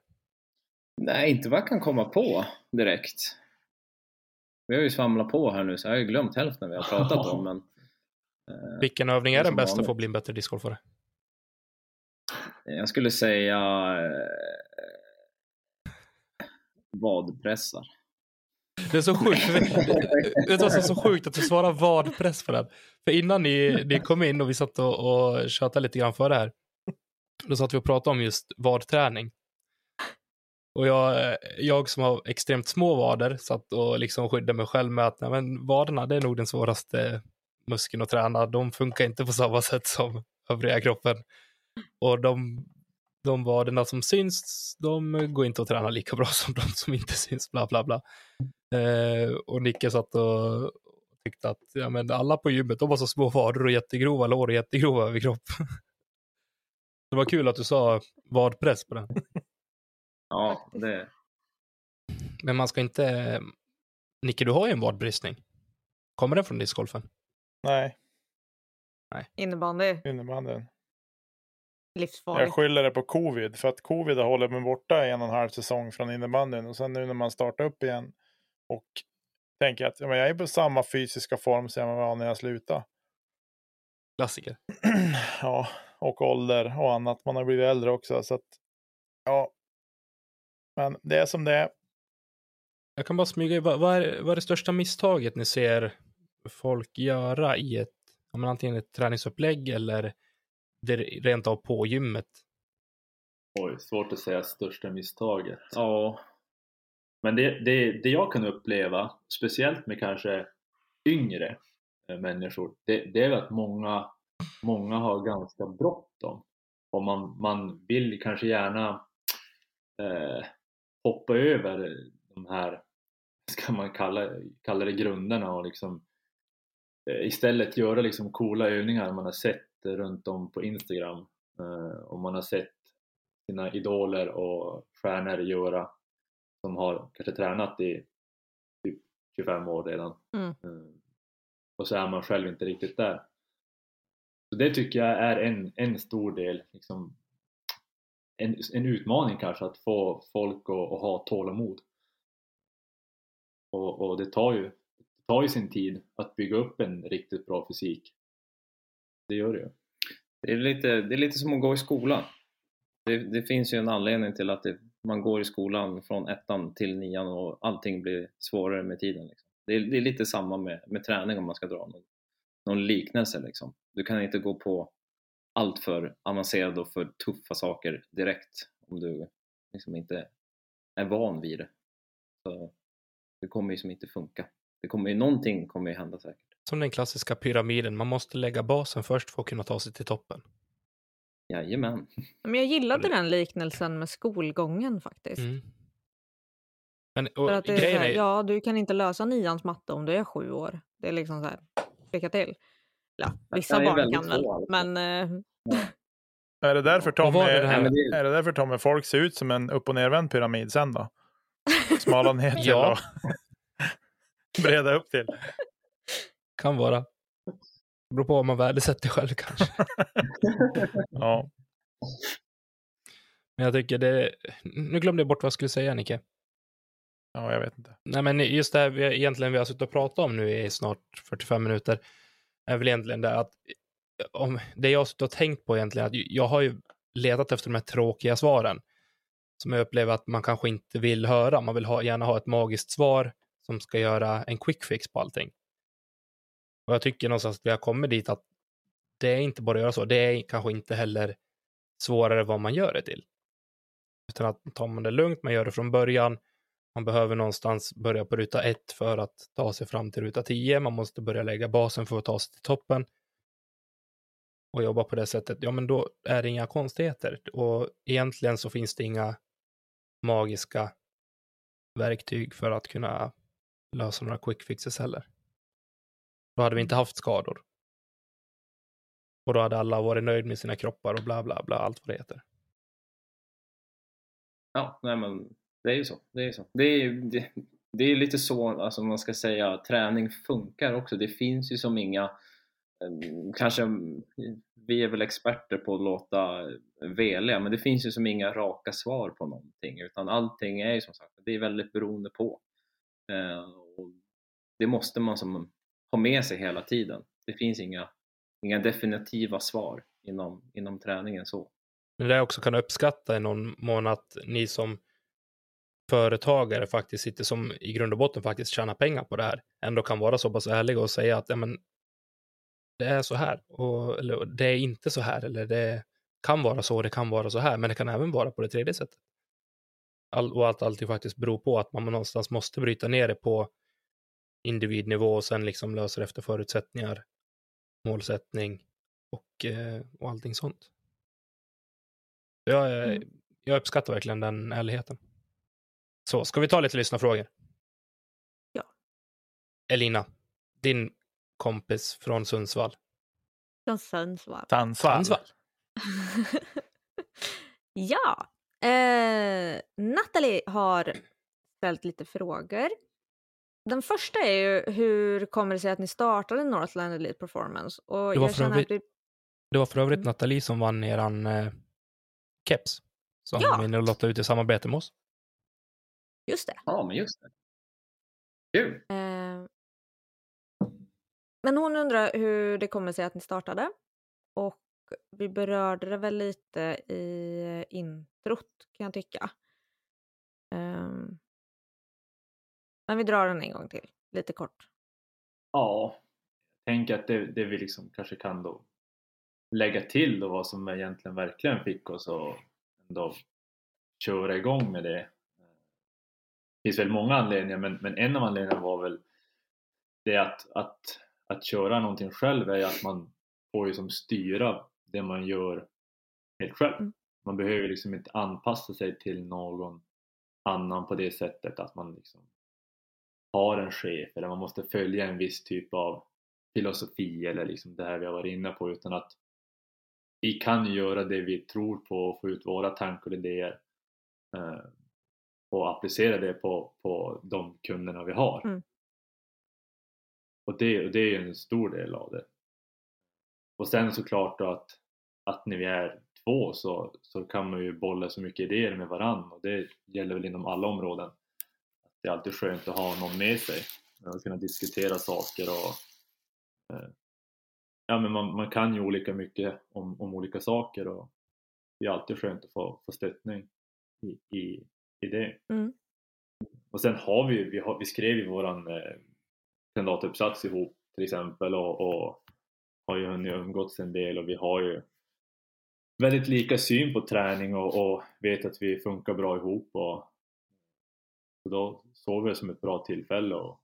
Nej, inte vad jag kan komma på direkt. Vi har ju svamlat på här nu så jag har ju glömt hälften vi har pratat om. Men, eh, Vilken övning är den bästa för att bli en bättre discgolfare? Jag skulle säga eh, vadpressar. Det är så sjukt. det är så sjukt att du svarar vadpress på den. För innan ni, ni kom in och vi satt och, och tjötade lite grann för det här. Då satt vi och pratade om just vadträning. Och jag, jag som har extremt små vader satt och liksom skyddade mig själv med att nej, men vaderna det är nog den svåraste muskeln att träna. De funkar inte på samma sätt som övriga kroppen. Och de, de vaderna som syns, de går inte att träna lika bra som de som inte syns, bla bla bla. Eh, och Nicke satt och tyckte att ja, men alla på gymmet, de var så små vader och jättegrova lår och jättegrova överkropp. det var kul att du sa vadpress på den. Ja, det... Men man ska inte... Nicke, du har ju en vadbristning. Kommer den från discgolfen? Nej. Nej. Innebandy. Innebandyn. Livsfarligt. Jag skyller det på covid, för att covid har hållit mig borta en och en halv säsong från innebandyn. Och sen nu när man startar upp igen och tänker att jag är på samma fysiska form som jag var när jag slutade. Klassiker. ja, och ålder och annat. Man har blivit äldre också. Så att, ja, men det är som det är. Jag kan bara smyga vad, vad, är, vad är det största misstaget ni ser folk göra i ett, om antingen ett träningsupplägg eller det rent av på gymmet? Oj, svårt att säga största misstaget. Ja. Men det, det, det jag kan uppleva, speciellt med kanske yngre eh, människor, det, det är att många, många har ganska bråttom. Och man, man vill kanske gärna eh, hoppa över de här, ska man kalla, kalla det grunderna och liksom eh, istället göra liksom coola övningar man har sett runt om på Instagram eh, och man har sett sina idoler och stjärnor göra som har kanske tränat i typ 25 år redan. Mm. Eh, och så är man själv inte riktigt där. Så det tycker jag är en, en stor del, liksom, en, en utmaning kanske att få folk att, att ha tålamod. Och, och det tar ju, tar ju sin tid att bygga upp en riktigt bra fysik. Det gör det ju. Det är lite, det är lite som att gå i skolan. Det, det finns ju en anledning till att det, man går i skolan från ettan till nian och allting blir svårare med tiden. Liksom. Det, är, det, är, lite samma med, med träning om man ska dra någon, någon liknelse. Liksom. Du kan inte gå på allt för avancerade och för tuffa saker direkt om du liksom inte är van vid det. Så det kommer ju som inte funka. Det kommer ju, någonting kommer ju hända säkert. Som den klassiska pyramiden, man måste lägga basen först för att kunna ta sig till toppen. Jajamän. Men jag gillade den liknelsen med skolgången faktiskt. Mm. Men, och, För att det är här, är... Ja, du kan inte lösa nians matte om du är sju år. Det är liksom så här, lycka till. Ja, vissa barn kan väl, men... Uh... Är det därför Tom, är, är, är det därför Tom folk ser ut som en upp och nervänd pyramid sen då? Smala ner till ja. och breda upp till. Kan vara. Det beror på vad man värdesätter själv kanske. ja. Men jag tycker det... Nu glömde jag bort vad jag skulle säga, Nicke. Ja, jag vet inte. Nej, men just det här vi egentligen vi har suttit och pratat om nu i snart 45 minuter är väl egentligen det att om det jag har suttit och tänkt på egentligen att jag har ju letat efter de här tråkiga svaren som jag upplever att man kanske inte vill höra. Man vill ha, gärna ha ett magiskt svar som ska göra en quick fix på allting. Och jag tycker någonstans att vi har kommit dit att det är inte bara att göra så, det är kanske inte heller svårare vad man gör det till. Utan att tar man det lugnt, man gör det från början, man behöver någonstans börja på ruta ett för att ta sig fram till ruta 10, man måste börja lägga basen för att ta sig till toppen och jobba på det sättet, ja men då är det inga konstigheter. Och egentligen så finns det inga magiska verktyg för att kunna lösa några quick fixes heller. Då hade vi inte haft skador. Och då hade alla varit nöjd med sina kroppar och bla bla bla, allt vad det heter. Ja, nej men det är ju så. Det är, så. Det är, det, det är lite så, alltså man ska säga, träning funkar också. Det finns ju som inga, ehm, kanske vi är väl experter på att låta eh, veliga, men det finns ju som inga raka svar på någonting utan allting är ju som sagt, det är väldigt beroende på. Eh, och det måste man som ha med sig hela tiden. Det finns inga, inga definitiva svar inom, inom träningen så. Men det jag också kan uppskatta i någon mån att ni som företagare faktiskt sitter som i grund och botten faktiskt tjänar pengar på det här ändå kan vara så pass ärliga och säga att ja, men, det är så här och eller, det är inte så här eller det kan vara så, det kan vara så här, men det kan även vara på det tredje sättet. All, och att allting faktiskt beror på att man någonstans måste bryta ner det på individnivå och sen liksom löser efter förutsättningar, målsättning och, eh, och allting sånt. Jag, mm. jag uppskattar verkligen den ärligheten. Så, ska vi ta lite lyssnarfrågor? Ja. Elina, din kompis från Sundsvall. Från Sundsvall. Sundsvall. Sundsvall. ja. Eh, Natalie har ställt lite frågor. Den första är ju hur kommer det sig att ni startade Northland Elite Performance? Och det, var för övrigt, det... det var för övrigt mm. Nathalie som vann eran eh, keps. Som ja. vi nu lottar ut i samarbete med oss. Just det. Ja, men just det. Kul. Eh, men hon undrar hur det kommer sig att ni startade. Och vi berörde det väl lite i introt kan jag tycka. Um, men vi drar den en gång till, lite kort. Ja, jag tänker att det, det vi liksom kanske kan då lägga till då vad som egentligen verkligen fick oss att ändå köra igång med det. Det finns väl många anledningar men, men en av anledningarna var väl det att, att, att köra någonting själv är att man får ju som styra det man gör helt själv. Mm. Man behöver liksom inte anpassa sig till någon annan på det sättet att man liksom har en chef eller man måste följa en viss typ av filosofi eller liksom det här vi har varit inne på utan att vi kan göra det vi tror på och få ut våra tankar och idéer eh, och applicera det på, på de kunderna vi har. Mm. Och det, det är en stor del av det. och sen såklart då att, att när vi är två så, så kan man ju bolla så mycket idéer med varann och det gäller väl inom alla områden. Det är alltid skönt att ha någon med sig och kunna diskutera saker och eh, ja men man, man kan ju olika mycket om, om olika saker och det är alltid skönt att få, få stöttning i, i, i det. Mm. Och sen har vi vi, har, vi skrev ju våran eh, kandidatuppsats ihop till exempel och, och har ju hunnit umgåtts en del och vi har ju väldigt lika syn på träning och, och vet att vi funkar bra ihop och så då såg vi det som ett bra tillfälle att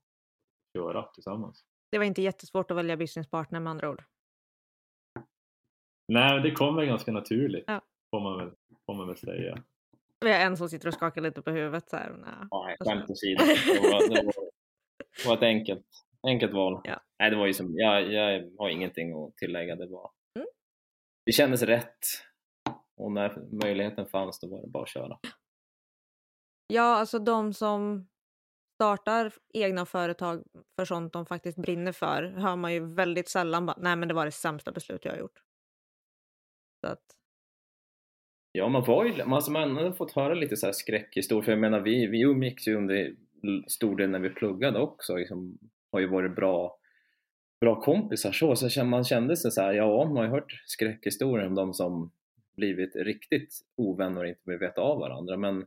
köra tillsammans. Det var inte jättesvårt att välja businesspartner med andra ord. Nej, det kommer ganska naturligt Ja. får, man väl, får man väl säga. Vi har en som sitter och skakar lite på huvudet så här. Nej. Nej, skämt åsido. Det var, det var, det var ett enkelt, enkelt val. Ja. Nej, det var ju som, jag, jag har ingenting att tillägga. Det, var, Mm. det kändes rätt. Och när möjligheten fanns då var det bara att köra. Ja, alltså de som startar egna företag för sånt de faktiskt brinner för hör man ju väldigt sällan bara, nej men det var det sämsta beslut jag har gjort. Så att, Ja, man var ju, alltså man har fått höra lite så här skräckhistorier. För jag menar, vi, vi umgicks ju under stor del när vi pluggade också. Liksom, har ju varit bra, bra kompisar så. Så man kände sig så här, ja, man har ju hört skräckhistorier om de som blivit riktigt ovänner och inte vill veta av varandra. Men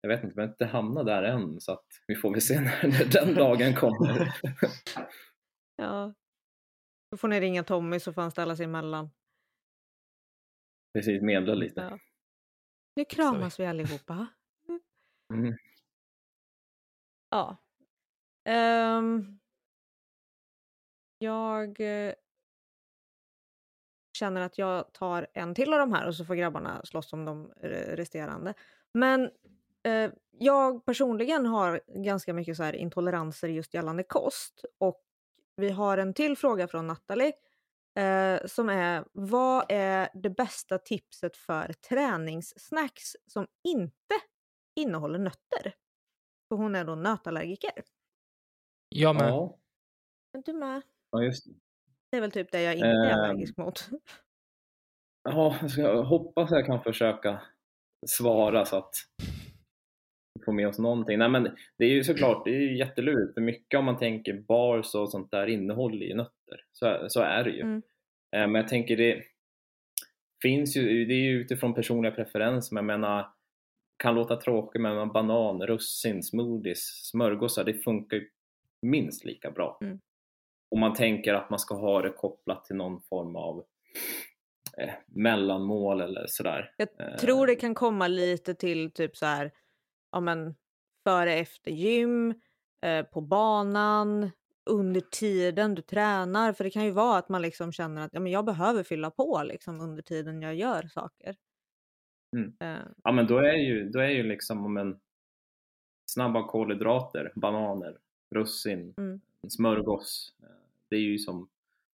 jag vet inte, vi har inte hamnat där än. Så att vi får väl se när, när den dagen kommer. ja. Då får ni ringa Tommy så får han ställa sig emellan. Precis, medla lite. Ja. Nu kramas vi allihopa. Mm. Ja. Ehm, jag eh, känner att jag tar en till av de här och så får grabbarna slåss om de resterande. Men eh, jag personligen har ganska mycket så här intoleranser just gällande kost och vi har en till fråga från Nathalie eh, som är vad är det bästa tipset för träningssnacks som inte innehåller nötter? För hon är då nötallergiker. Jag med. Ja, Men du med? ja, just det. Det är väl typ det jag inte är Ehm. allergisk mot. Ja, jag ska hoppas jag kan försöka svara så att får med oss någonting. Nej, men det är ju såklart, det är ju jättelurigt för mycket om man tänker bars och sånt där innehåller ju nötter. Så, så är det ju. Mm. Eh, Men jag tänker det finns ju, det är ju utifrån personliga preferenser, men jag menar kan låta tråkigt men banan, russin, smoothies, smörgåsar, det funkar ju minst lika bra. Mm. Om man tänker att man ska ha det kopplat till någon form av eh, mellanmål eller sådär. Jag Eh, tror det kan komma lite till typ så här, ja men före efter gym, eh, på banan, under tiden du tränar. För det kan ju vara att man liksom känner att ja, men jag behöver fylla på liksom under tiden jag gör saker. Mm. Eh, Ja men då är ju, då är ju liksom om en snabba kolhydrater, bananer, russin, Mm. smörgås. eh, Det är ju som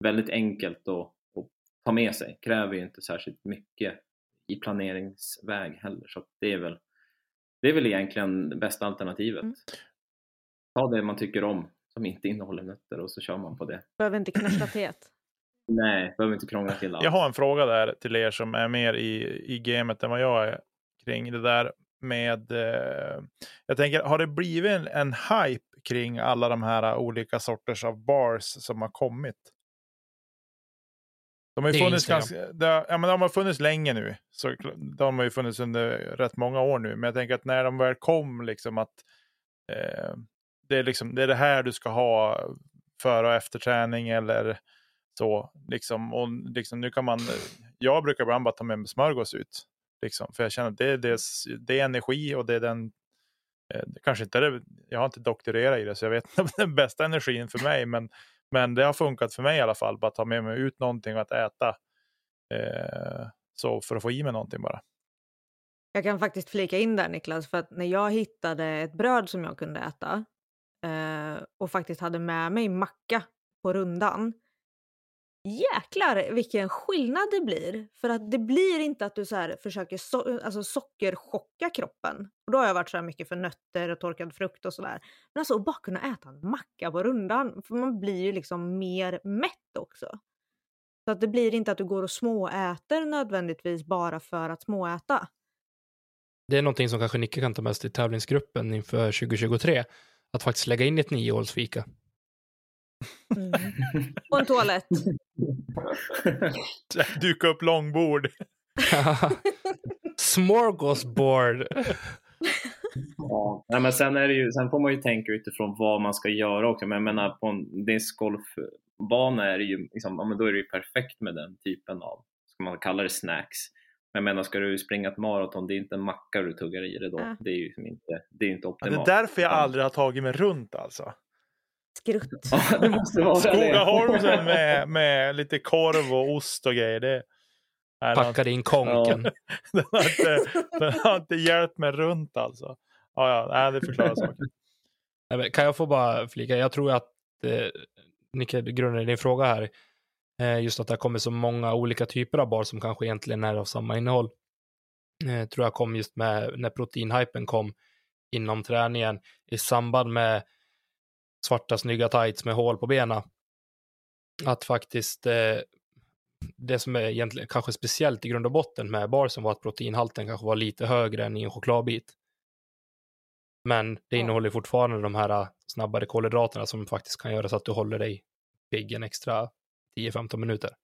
väldigt enkelt att, att ta med sig. Kräver ju inte särskilt mycket i planeringsväg heller. Så det är väl det är väl egentligen det bästa alternativet. Mm. Ta det man tycker om som inte innehåller nötter och så kör man på det. behöver inte knäcka teet. Nej, behöver inte krångla till allt. Jag har en fråga där till er som är mer i, i gamet än vad jag är kring det där med. Eh, jag tänker, har det blivit en, en hype kring alla de här olika sorters av bars som har kommit? De har ju funnits ganska, har- ja, men de har funnits länge nu. Så de har ju funnits under rätt många år nu. Men jag tänker att när de väl kom, liksom att eh, det, är liksom, det är det här du ska ha före och efter träning eller så. Liksom, och liksom, nu kan man, jag brukar ibland bara ta med mig smörgås ut. Liksom, för jag känner att det är, det, det är energi och det är den eh, kanske inte det, jag har inte doktorerat i det så jag vet inte om det är den bästa energin för mig men, men det har funkat för mig i alla fall, bara ta med mig ut någonting att äta. Eh, så för att få i mig någonting bara. Jag kan faktiskt flika in där Niklas, för att när jag hittade ett bröd som jag kunde äta eh, och faktiskt hade med mig macka på rundan. Jäklar vilken skillnad det blir! För att det blir inte att du så här försöker so- alltså sockerchocka kroppen. Och då har jag varit så här mycket för nötter och torkad frukt och sådär. Men alltså att bara kunna äta en macka på rundan, för man blir ju liksom mer mätt också. Så att det blir inte att du går och småäter nödvändigtvis bara för att småäta. Det är någonting som kanske Nicke kan ta med sig till tävlingsgruppen inför 2023. Att faktiskt lägga in ett niohålsfika. Mm. Och en toalett. Duka upp långbord. Smorgasbord. Ja, Nej, men sen, är det ju, sen får man ju tänka utifrån vad man ska göra också. Men jag menar på en discgolfbana är det ju, liksom, ja, men då är det ju perfekt med den typen av, ska man kalla det snacks. Men jag menar, ska du springa ett maraton, det är inte en macka du tuggar i det då. Ja. Det är ju liksom inte, det är inte Ja, optimalt. det är därför jag aldrig har tagit mig runt alltså. Skrutt. Ja, det måste vara det. Skogaholmsen med, med lite korv och ost och grejer. Det, nej, den, Packade in konken. den, har inte, den har inte hjälpt mig runt alltså. Ja, ja, nej, det förklarar saken. Nej, Kan jag få bara flika? Jag tror att eh, Nicke, grunden i din fråga här, eh, just att det kommit så många olika typer av bar som kanske egentligen är av samma innehåll, eh, tror jag kom just med när proteinhypen kom inom träningen i samband med svarta snygga tights med hål på benen. Att faktiskt eh, det som är egentligen kanske speciellt i grund och botten med barsen var att proteinhalten kanske var lite högre än i en chokladbit. Men det innehåller fortfarande de här äh, snabbare kolhydraterna som faktiskt kan göra så att du håller dig pigg en extra 10-15 minuter.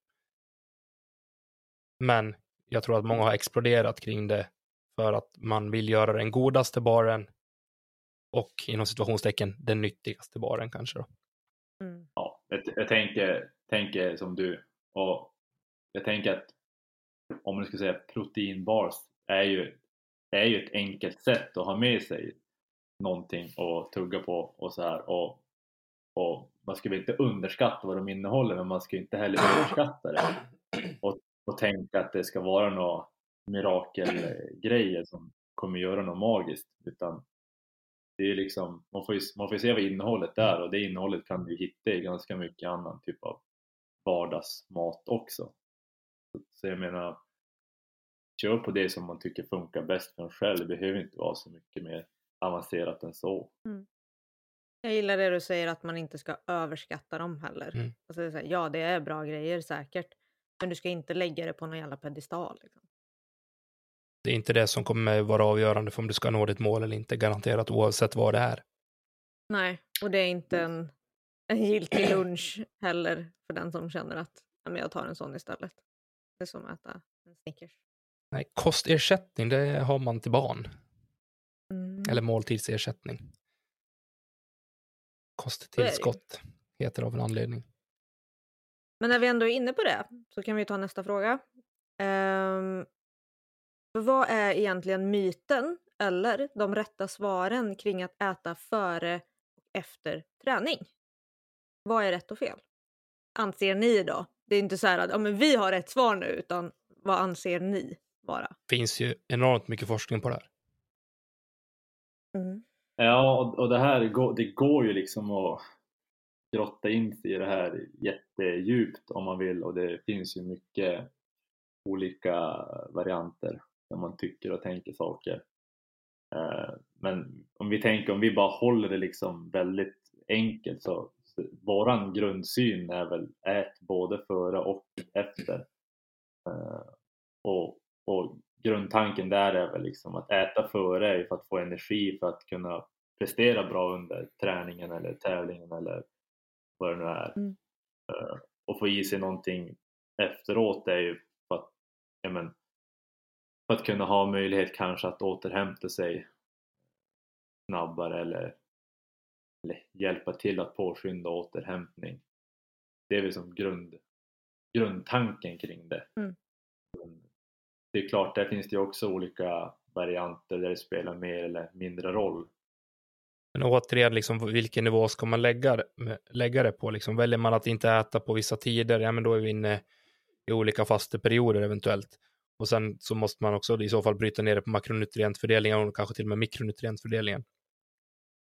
Men jag tror att många har exploderat kring det för att man vill göra den godaste baren och inom situationstecken den nyttigaste baren kanske då. Mm. Ja, jag, jag tänker, tänker som du och jag tänker att om man ska säga proteinbars är ju, är ju ett enkelt sätt att ha med sig någonting och tugga på och så här och, och man ska väl inte underskatta vad de innehåller men man ska inte heller överskatta det och, och tänka att det ska vara några mirakelgrejer som kommer göra något magiskt utan det är liksom, man får ju, man får ju se vad innehållet är och det innehållet kan du hitta i ganska mycket annan typ av vardagsmat också. Så- jag menar, kör på det som man tycker funkar bäst för en själv. Det behöver inte vara så mycket mer avancerat än så. Jag gillar det du säger att man inte ska överskatta dem heller. Mm. Alltså, ja, det är bra grejer säkert. Men du ska inte lägga det på någon jävla pedestal. Liksom. Det är inte det som kommer vara avgörande för om du ska nå ditt mål eller inte, garanterat oavsett vad det är. Nej, och det är inte en, en giltig lunch heller för den som känner att men jag tar en sån istället. Det är som att äta en Snickers. Nej, kostersättning, det har man till barn. Mm. Eller måltidsersättning. Kosttillskott heter det av en anledning. Men när vi ändå är inne på det så kan vi ta nästa fråga. Ehm, för vad är egentligen myten eller de rätta svaren kring att äta före och efter träning? Vad är rätt och fel? Anser ni då? Det är inte så här att ja, men vi har rätt svar nu, utan vad anser ni vara? finns ju enormt mycket forskning på det här. Mm. Ja, och, och det här går, det går ju liksom att grotta in sig i det här jättedjupt om man vill och det finns ju mycket olika varianter där man tycker och tänker saker. Eh, Men om vi tänker, om vi bara håller det liksom väldigt enkelt så, så våran grundsyn är väl ät både före och efter. Eh, Och, och grundtanken där är väl liksom att äta före är för att få energi för att kunna prestera bra under träningen eller tävlingen eller vad det nu är. Mm. Eh, Och få i sig någonting efteråt är ju för att, ja men, för att kunna ha möjlighet kanske att återhämta sig snabbare eller, eller hjälpa till att påskynda återhämtning. Det är väl som grund, grundtanken kring det. Mm. Det är klart, där finns det ju också olika varianter där det spelar mer eller mindre roll. Men återigen, liksom, vilken nivå ska man lägga, det- lägga det på? Liksom, väljer man att inte äta på vissa tider, ja men då är vi inne i olika fasteperioder eventuellt. Och sen så måste man också i så fall bryta ner det på makronutrientfördelningen och kanske till och med mikronutrientfördelningen.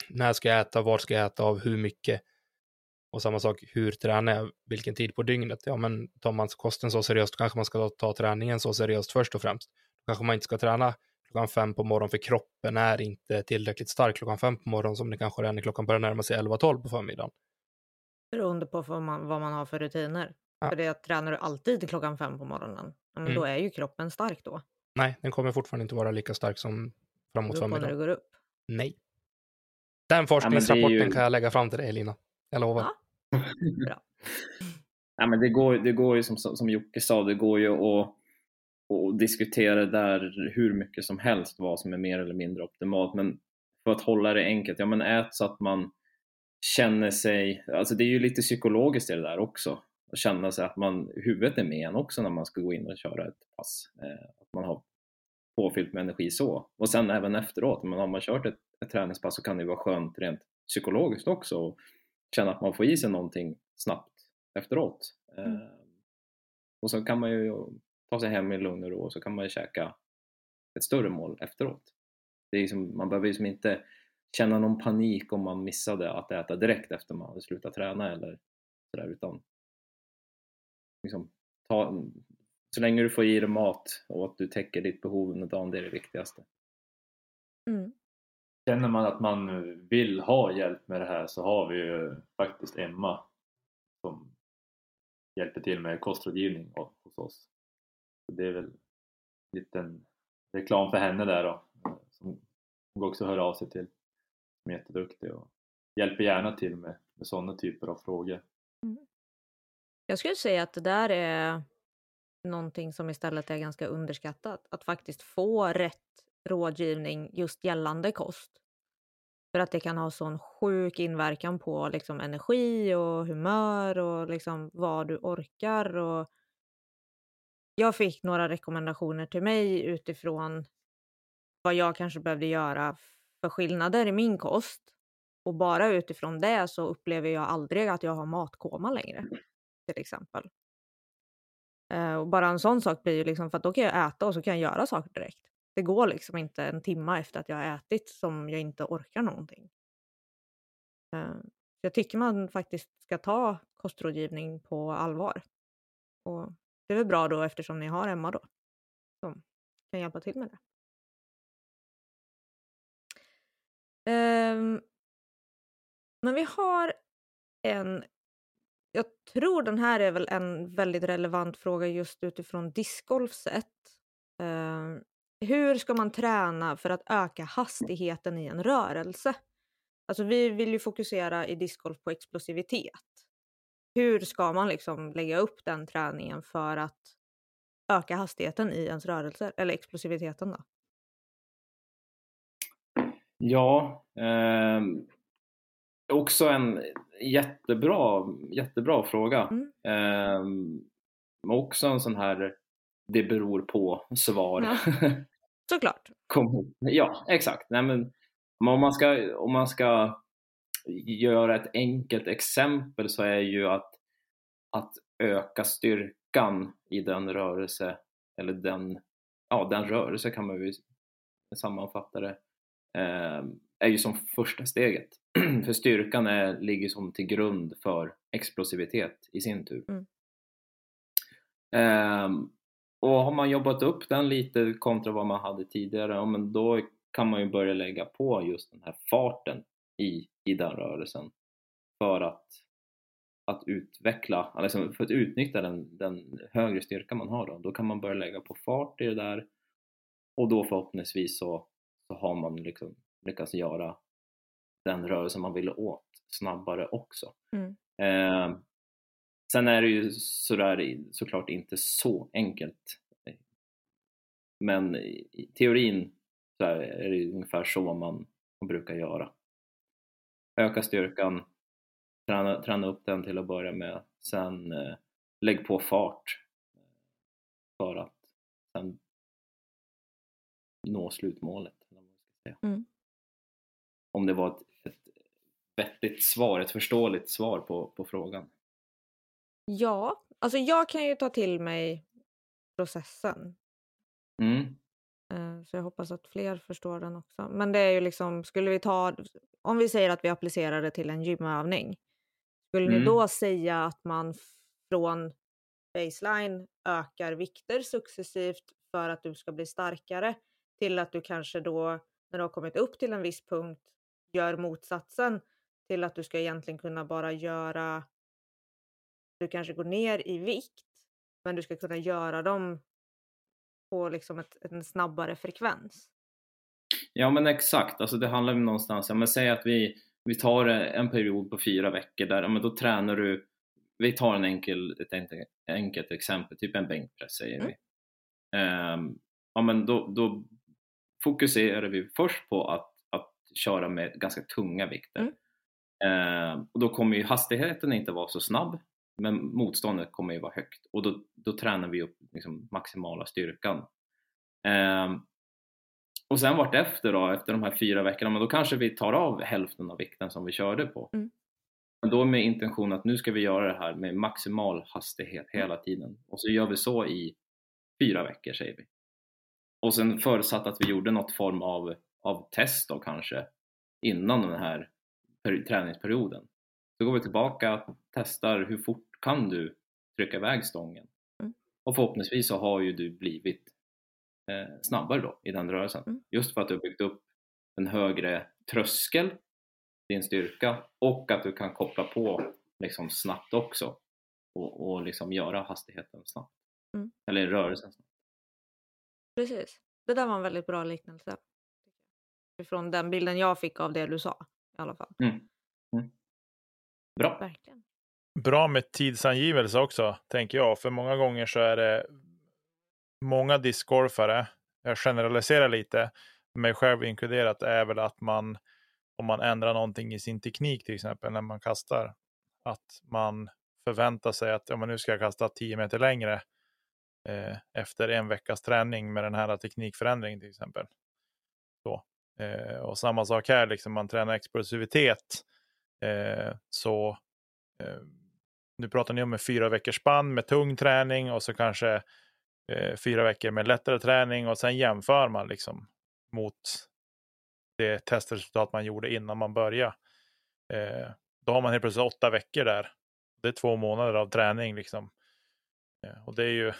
När ska jag äta? Var ska jag äta? Av hur mycket? Och samma sak, hur tränar jag? Vilken tid på dygnet? Ja, men tar man kosten så seriöst, kanske man ska ta träningen så seriöst först och främst. Då kanske man inte ska träna klockan fem på morgonen för kroppen är inte tillräckligt stark klockan fem på morgonen som det kanske är när klockan börjar närma sig 11-12 på förmiddagen. Beroende på vad man, vad man har för rutiner. Ja. För det tränar du alltid klockan fem på morgonen, men mm. då är ju kroppen stark då. Nej, den kommer fortfarande inte vara lika stark som framåt förmiddagen. när du går upp? Nej. Den forskningsrapporten ja, ju... kan jag lägga fram till dig, Lina. Jag lovar. Ja. Bra. ja, men det, går, det går ju som, som Jocke sa, det går ju att och diskutera där hur mycket som helst vad som är mer eller mindre optimalt. Men för att hålla det enkelt, ja men ät så att man känner sig, alltså det är ju lite psykologiskt i det där också. Att känna sig att man, huvudet är med en också när man ska gå in och köra ett pass. Eh, att man har påfyllt med energi så. Och sen även efteråt, men har man kört ett, ett träningspass så kan det vara skönt rent psykologiskt också och känna att man får i sig någonting snabbt efteråt. Mm. Eh, och så kan man ju ta sig hem i lugn och ro och så kan man ju käka ett större mål efteråt. Det är liksom, man behöver liksom inte känna någon panik om man missade att äta direkt efter man hade slutat träna eller sådär utan liksom, ta, så länge du får i dig mat och att du täcker ditt behov under dagen, det är det viktigaste. Mm. Känner man att man vill ha hjälp med det här så har vi ju faktiskt Emma som hjälper till med kostrådgivning hos oss. Så det är väl en liten reklam för henne där då som hon också hör av sig till som är jätteduktig och hjälper gärna till med, med sådana typer av frågor. Mm. Jag skulle säga att det där är någonting som istället är ganska underskattat. Att faktiskt få rätt rådgivning just gällande kost. För att det kan ha sån sjuk inverkan på liksom, energi och humör och liksom, vad du orkar. Och jag fick några rekommendationer till mig utifrån vad jag kanske behövde göra för skillnader i min kost. Och bara utifrån det så upplever jag aldrig att jag har matkoma längre. Till exempel. Eh, och bara en sån sak blir ju liksom, för att då kan jag äta och så kan jag göra saker direkt. Det går liksom inte en timme efter att jag har ätit som jag inte orkar någonting. Eh, jag tycker man faktiskt ska ta kostrådgivning på allvar. Och det är väl bra då eftersom ni har Emma då. Som kan hjälpa till med det. Um, men vi har en jag tror den här är väl en väldigt relevant fråga just utifrån discgolfset. Uh, ehm, hur ska man träna för att öka hastigheten i en rörelse? Alltså vi vill ju fokusera i discgolf på explosivitet. Hur ska man liksom lägga upp den träningen för att öka hastigheten i ens rörelser, eller explosiviteten då? Ja, eh, också en jättebra, jättebra fråga. Mm. Eh, också en sån här det beror på svar. Ja. Såklart. ja, exakt. Nej, men, om, man ska, om man ska göra ett enkelt exempel så är ju att, att öka styrkan i den rörelse, eller den, ja, den rörelse kan man ju sammanfatta det, eh, är ju som första steget. för styrkan är, ligger som till grund för explosivitet i sin tur. Mm. Um, och har man jobbat upp den lite kontra vad man hade tidigare, ja, men då kan man ju börja lägga på just den här farten i, i den rörelsen för att, att utveckla, alltså för att utnyttja den, den högre styrka man har då, då kan man börja lägga på fart i det där och då förhoppningsvis så, så har man liksom lyckats göra den rörelse man ville åt snabbare också. Mm. Eh, sen är det ju sådär, såklart inte så enkelt. Men i teorin så är det ungefär så man, man brukar göra. Öka styrkan, träna, träna upp den till att börja med, sen eh, lägg på fart för att sen nå slutmålet. Mm. Om det var ett vettigt svar, ett förståeligt svar på, på frågan? Ja, alltså jag kan ju ta till mig processen. Mm. Eh, så jag hoppas att fler förstår den också. Men det är ju liksom, skulle vi ta, om vi säger att vi applicerar det till en gymövning. Skulle mm. ni då säga att man från baseline ökar vikter successivt för att du ska bli starkare till att du kanske då när du har kommit upp till en viss punkt gör motsatsen till att du ska egentligen kunna bara göra du kanske går ner i vikt, men du ska kunna göra dem på liksom ett, en snabbare frekvens. Ja men exakt, alltså det handlar ju någonstans, ja, men säg att vi, vi tar en period på fyra veckor där, ja, men då tränar du, vi tar en enkel, ett enkelt exempel, typ en bänkpress säger mm. vi. Um, ja men då, då fokuserar vi först på att, att köra med ganska tunga vikter. Mm. Uh, och då kommer ju hastigheten inte vara så snabb, men motståndet kommer ju vara högt och då, då tränar vi upp liksom maximala styrkan. Um, och sen vart efter då, efter de här fyra veckorna, men då kanske vi tar av hälften av vikten som vi körde på. Mm. Men då med intention att nu ska vi göra det här med maximal hastighet hela tiden. Och så gör vi så i fyra veckor säger vi. Och sen förutsatt att vi gjorde något form av, av test då kanske innan den här träningsperioden. Så går vi tillbaka, och testar hur fort kan du trycka iväg stången? Mm. Och förhoppningsvis så har ju du blivit eh, snabbare då i den rörelsen. Mm. Just för att du har byggt upp en högre tröskel, din styrka och att du kan koppla på liksom snabbt också och, och liksom göra hastigheten snabbt. Mm. Eller rörelsen snabbt. Precis. Det där var en väldigt bra liknelse. Från den bilden jag fick av det du sa i alla fall. Mm. Mm. Bra. Verkligen. Bra med tidsangivelse också, tänker jag. För många gånger så är det många discgolfare, jag generaliserar lite, mig själv inkluderat, är väl att man om man ändrar någonting i sin teknik till exempel när man kastar, att man förväntar sig att ja, men nu ska jag kasta 10 meter längre eh, efter en veckas träning med den här teknikförändringen till exempel. Så. Eh, och samma sak här, liksom man tränar explosivitet. Eh, så eh, nu pratar ni om en fyra veckors spann med tung träning och så kanske eh, fyra veckor med lättare träning och sen jämför man liksom mot det testresultat man gjorde innan man började. Eh, då har man helt plötsligt åtta veckor där. Det är två månader av träning liksom. Eh, och det är ju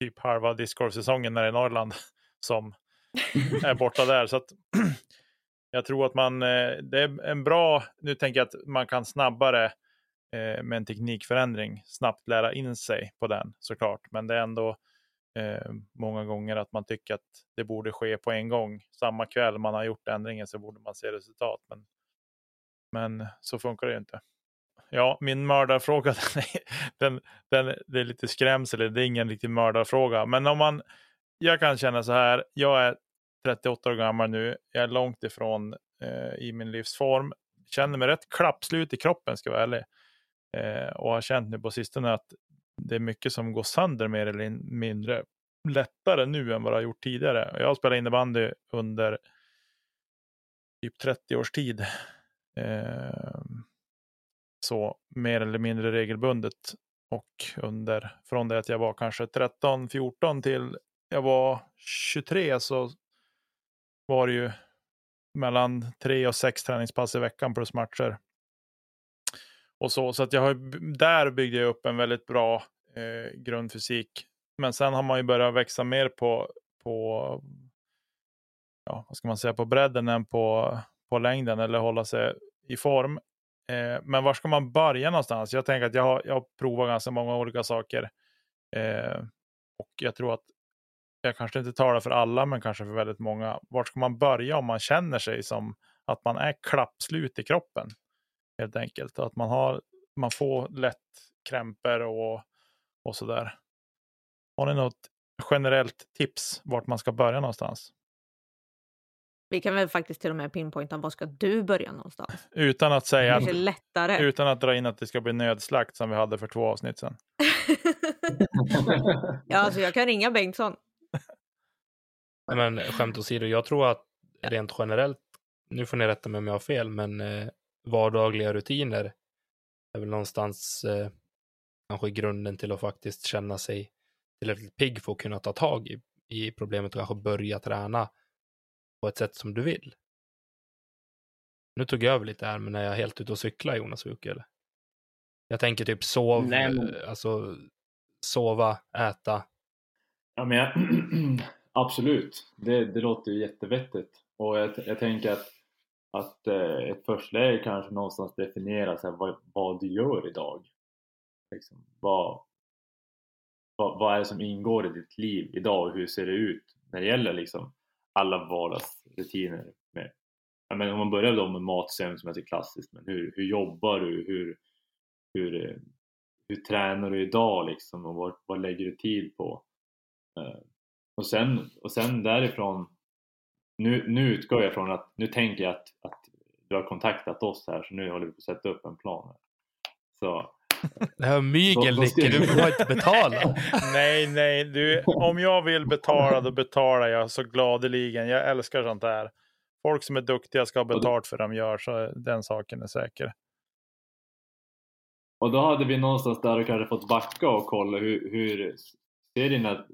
typ halva discgolfsäsongen när det är Norrland som är borta där. Så att jag tror att man, eh, det är en bra, nu tänker jag att man kan snabbare eh, med en teknikförändring snabbt lära in sig på den såklart. Men det är ändå eh, många gånger att man tycker att det borde ske på en gång. Samma kväll man har gjort ändringen så borde man se resultat. Men, men så funkar det ju inte. Ja, min mördarfråga, den, den, det är lite skrämsel, det är ingen riktig mördarfråga. Men om man, jag kan känna så här, jag är 38 år gammal nu, jag är långt ifrån eh, i min livsform, känner mig rätt klappslut i kroppen ska jag vara ärlig. Eh, och har känt nu på sistone att det är mycket som går sönder mer eller mindre lättare nu än vad det har gjort tidigare. Jag har spelat innebandy under typ 30 års tid. Eh, så mer eller mindre regelbundet. Och under, från det att jag var kanske 13, 14 till jag var 23 så var det ju mellan tre och sex träningspass i veckan plus matcher. Och så, så att jag har, där byggde jag upp en väldigt bra eh, grundfysik. Men sen har man ju börjat växa mer på, på ja, vad ska man säga, på bredden än på, på längden eller hålla sig i form. Eh, men var ska man börja någonstans? Jag tänker att jag har, jag har provat ganska många olika saker. Eh, och jag tror att jag kanske inte talar för alla, men kanske för väldigt många. Var ska man börja om man känner sig som att man är klappslut i kroppen? Helt enkelt. Att man, har, man får lätt krämpor och, och sådär. Har ni något generellt tips vart man ska börja någonstans? Vi kan väl faktiskt till och med pinpointa var ska du börja någonstans? Utan att säga att, lättare. utan att dra in att det ska bli nödslakt som vi hade för två avsnitt sedan. ja, alltså jag kan ringa Bengtsson. Men skämt åsido, jag tror att rent generellt, nu får ni rätta mig om jag har fel, men eh, vardagliga rutiner är väl någonstans eh, kanske grunden till att faktiskt känna sig tillräckligt pigg för att kunna ta tag i, i problemet och kanske börja träna på ett sätt som du vill. Nu tog jag över lite här, men är jag helt ute och cyklar Jonas Wuke eller? Jag tänker typ sov, Nej, men... Eh, alltså sova, äta. Ja, men jag, absolut, det, det låter ju jättevettigt och jag, jag tänker att, att eh, ett förstläge kanske någonstans definierar så här, vad, vad du gör idag. Liksom, vad, vad, vad är det som ingår i ditt liv idag och hur ser det ut när det gäller liksom alla vardagsrutiner? Med, men om man börjar då med matsömn som är så klassiskt, men hur, hur jobbar du? Hur, hur, eh, hur tränar du idag liksom och vad, vad lägger du tid på? Eh, och, sen, och sen därifrån, nu, nu utgår jag från att, nu tänker jag att, att du har kontaktat oss här så nu håller vi på att sätta upp en plan. Så det här mygel, Nicke, du får inte betala. nej, nej, du, om jag vill betala, då betalar jag så gladeligen. Jag älskar sånt där. Folk som är duktiga ska ha betalt för det de gör, så den saken är säker. Och då hade vi någonstans där kanske fått backa och kolla hur, hur ser dina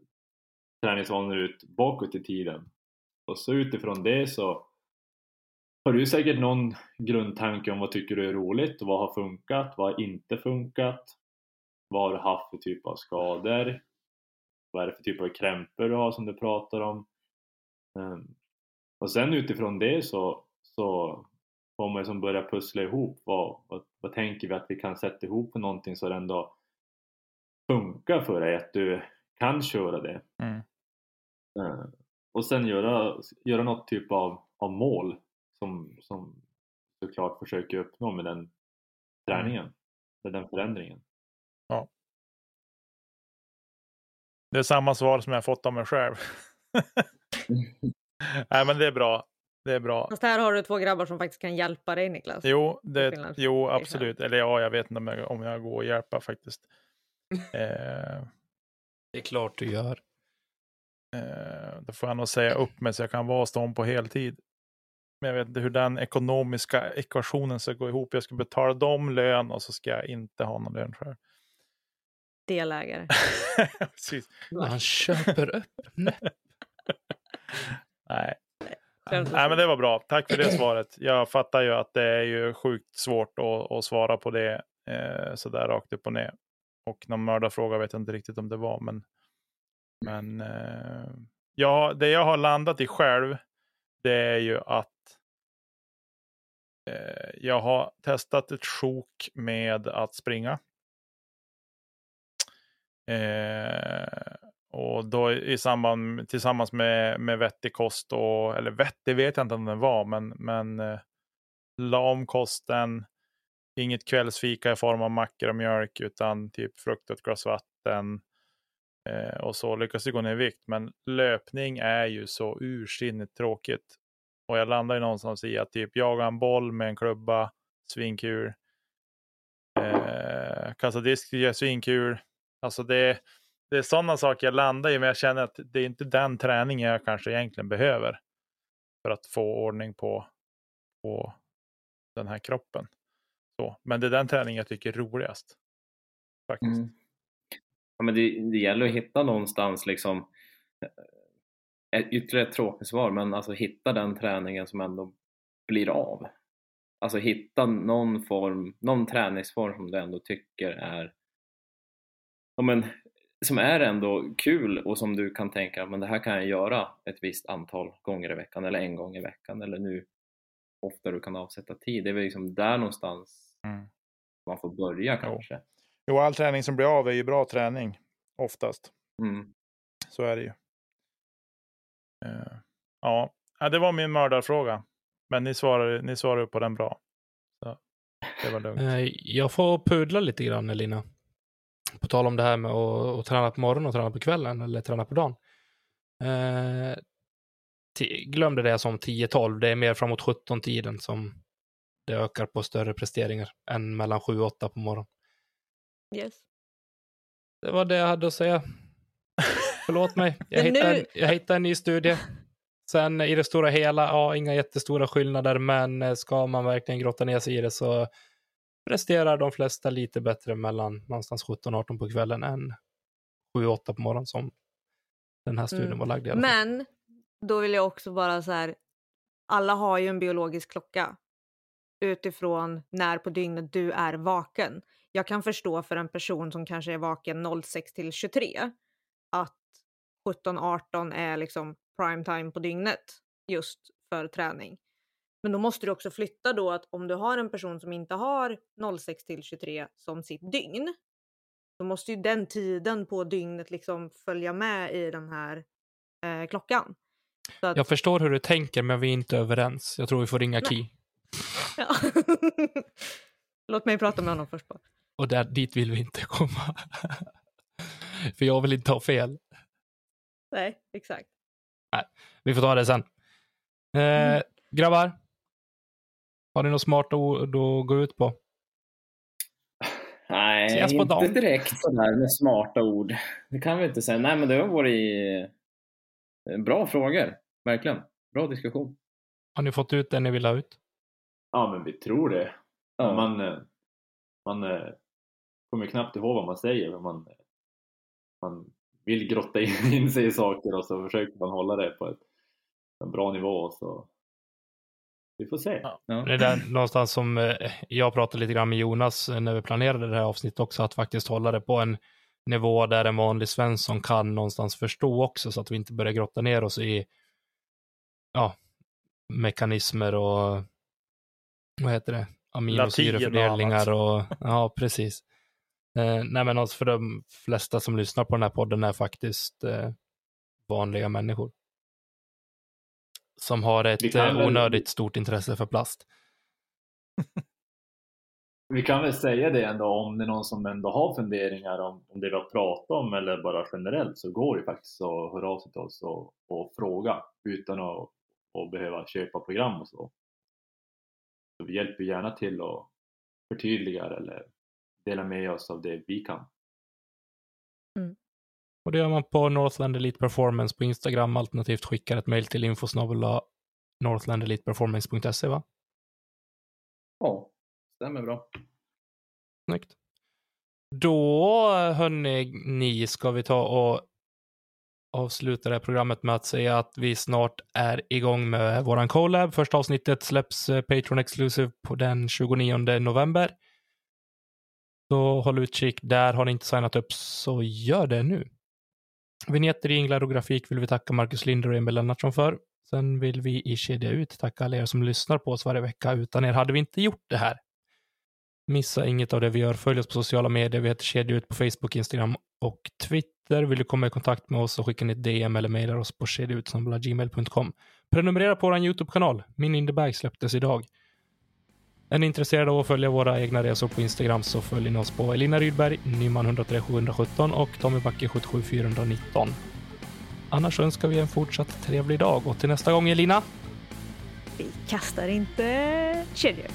träningsvanor ut bakåt i tiden? Och så utifrån det så har du säkert någon grundtanke om vad tycker du är roligt och vad har funkat, vad har inte funkat? Vad har du haft för typ av skador? Vad är det för typ av krämpor du har som du pratar om? Ehm, och sen utifrån det så, så får man som börja pussla ihop vad, vad, vad tänker vi att vi kan sätta ihop för någonting så det ändå funkar för dig, att du kan köra det. Mm. Uh, och sen göra, göra något typ av, av mål som, som såklart försöker uppnå med den träningen, med den förändringen. Ja. Det är samma svar som jag fått av mig själv. Nej, men det är bra. Det är bra. Fast här har du två grabbar som faktiskt kan hjälpa dig, Niklas. Jo, det, jo absolut. Eller ja, jag vet inte om jag, om jag går och hjälpa faktiskt. eh, det är klart du gör. Eh, då får jag nog säga upp mig så jag kan vara stånd på heltid. Men jag vet inte hur den ekonomiska ekvationen ska gå ihop. Jag ska betala dem lön och så ska jag inte ha någon lön själv. Delägare. Han köper upp. Nej. Nej, men det var bra. Tack för det svaret. Jag fattar ju att det är ju sjukt svårt att, att svara på det eh, sådär rakt upp och ner. Och någon mördarfråga vet jag inte riktigt om det var, men, men eh, ja, det jag har landat i själv, det är ju att eh, jag har testat ett sjok med att springa. Eh, och då i samband tillsammans med, med vettig kost och, eller vettig vet jag inte om den var, men, men eh, la om kosten. Inget kvällsfika i form av mackor och mjölk utan typ frukt och ett glas vatten. Eh, och så lyckas vi gå ner i vikt. Men löpning är ju så ursinnigt tråkigt. Och jag landar ju någonstans i att typ jaga en boll med en klubba, svinkul. Eh, kasta disk, svinkul. Alltså det det är sådana saker jag landar i, men jag känner att det är inte den träningen jag kanske egentligen behöver för att få ordning på, på den här kroppen. Så, men det är den träningen jag tycker är roligast. Faktiskt. Mm. Men det, det gäller att hitta någonstans liksom eh, ytterligare ett tråkigt svar, men alltså hitta den träningen som ändå blir av. Alltså hitta någon form, någon träningsform som du ändå tycker är ja, men, som är ändå kul och som du kan tänka men det här kan jag göra ett visst antal gånger i veckan eller en gång i veckan eller nu ofta du kan avsätta tid. Det är väl liksom där någonstans mm. man får börja kanske. Jo. Jo, all träning som blir av är ju bra träning oftast. Mm. Så är det ju. Uh, ja, det var min mördarfråga. Men ni svarar, ni svarar på den bra. Så det var lugnt. Eh, jag får pudla lite grann, Elina. På tal om det här med att, att träna på morgonen och träna på kvällen eller träna på dagen. Eh, glöm det jag sa om 10-12. Det är mer framåt 17-tiden som det ökar på större presteringar än mellan 7 och 8 på morgonen. Yes. Det var det jag hade att säga. Förlåt mig. Jag hittade, nu... en, jag hittade en ny studie. Sen i det stora hela, ja, inga jättestora skillnader, men eh, ska man verkligen grotta ner sig i det så presterar de flesta lite bättre mellan någonstans 17-18 på kvällen än 7-8 på morgonen som den här studien mm. var lagd i. Men då vill jag också bara så här, alla har ju en biologisk klocka utifrån när på dygnet du är vaken. Jag kan förstå för en person som kanske är vaken 06 till 23 att 17-18 är liksom prime time på dygnet just för träning. Men då måste du också flytta då att om du har en person som inte har 06 till 23 som sitt dygn, då måste ju den tiden på dygnet liksom följa med i den här eh, klockan. Att... Jag förstår hur du tänker, men vi är inte överens. Jag tror vi får ringa Nej. Key. Ja. Låt mig prata med honom först bara. Och där, dit vill vi inte komma. För jag vill inte ha fel. Nej, exakt. Nej, vi får ta det sen. Eh, mm. Grabbar, har ni något smart ord att gå ut på? Nej, inte dagen. direkt sådär med smarta ord. Det kan vi inte säga. Nej, men det har varit eh, bra frågor. Verkligen. Bra diskussion. Har ni fått ut det ni vill ha ut? Ja, men vi tror det. Ja. Man, eh, man eh, kommer knappt ihåg vad man säger, men man, man vill grotta in sig i saker och så försöker man hålla det på ett, en bra nivå. Så vi får se. Ja. Det är där någonstans som eh, jag pratade lite grann med Jonas när vi planerade det här avsnittet också, att faktiskt hålla det på en nivå där en vanlig Svensson kan någonstans förstå också, så att vi inte börjar grotta ner oss i ja, mekanismer och vad heter det, aminosyrefördelningar och, och, ja, precis. Eh, nej, men alltså för de flesta som lyssnar på den här podden är faktiskt eh, vanliga människor. Som har ett eh, onödigt stort intresse för plast. vi kan väl säga det ändå om det är någon som ändå har funderingar om, om det vi har pratat om eller bara generellt så går det faktiskt att höra av sig till oss och, och fråga utan att och behöva köpa program och så. så. Vi hjälper gärna till att förtydliga eller dela med oss av det vi kan. Mm. Och det gör man på Northland Elite Performance på Instagram alternativt skickar ett mejl till infosnabela northlandeliteperformance.se va? Ja, stämmer bra. Snyggt. Då hörni, ni ska vi ta och avsluta det här programmet med att säga att vi snart är igång med våran collab. Första avsnittet släpps eh, Patreon Exclusive på den 29 november. Så håll utkik där. Har ni inte signat upp så gör det nu. Vinjetter, jinglar och grafik vill vi tacka Marcus Linder och Emil Lennartsson för. Sen vill vi i Kedja Ut tacka alla er som lyssnar på oss varje vecka. Utan er hade vi inte gjort det här. Missa inget av det vi gör. Följ oss på sociala medier. Vi heter Kedja Ut på Facebook, Instagram och Twitter. Vill du komma i kontakt med oss så skickar ni ett DM eller mejlar oss på kedjautsamlagmail.com. Prenumerera på vår YouTube-kanal. Min in the bag släpptes idag. Är ni intresserade av att följa våra egna resor på Instagram så följ ni oss på Elina Rydberg, Nyman 103 717 och Tommy Backe 77 419. Annars önskar vi en fortsatt trevlig dag och till nästa gång Elina. Vi kastar inte kedjor.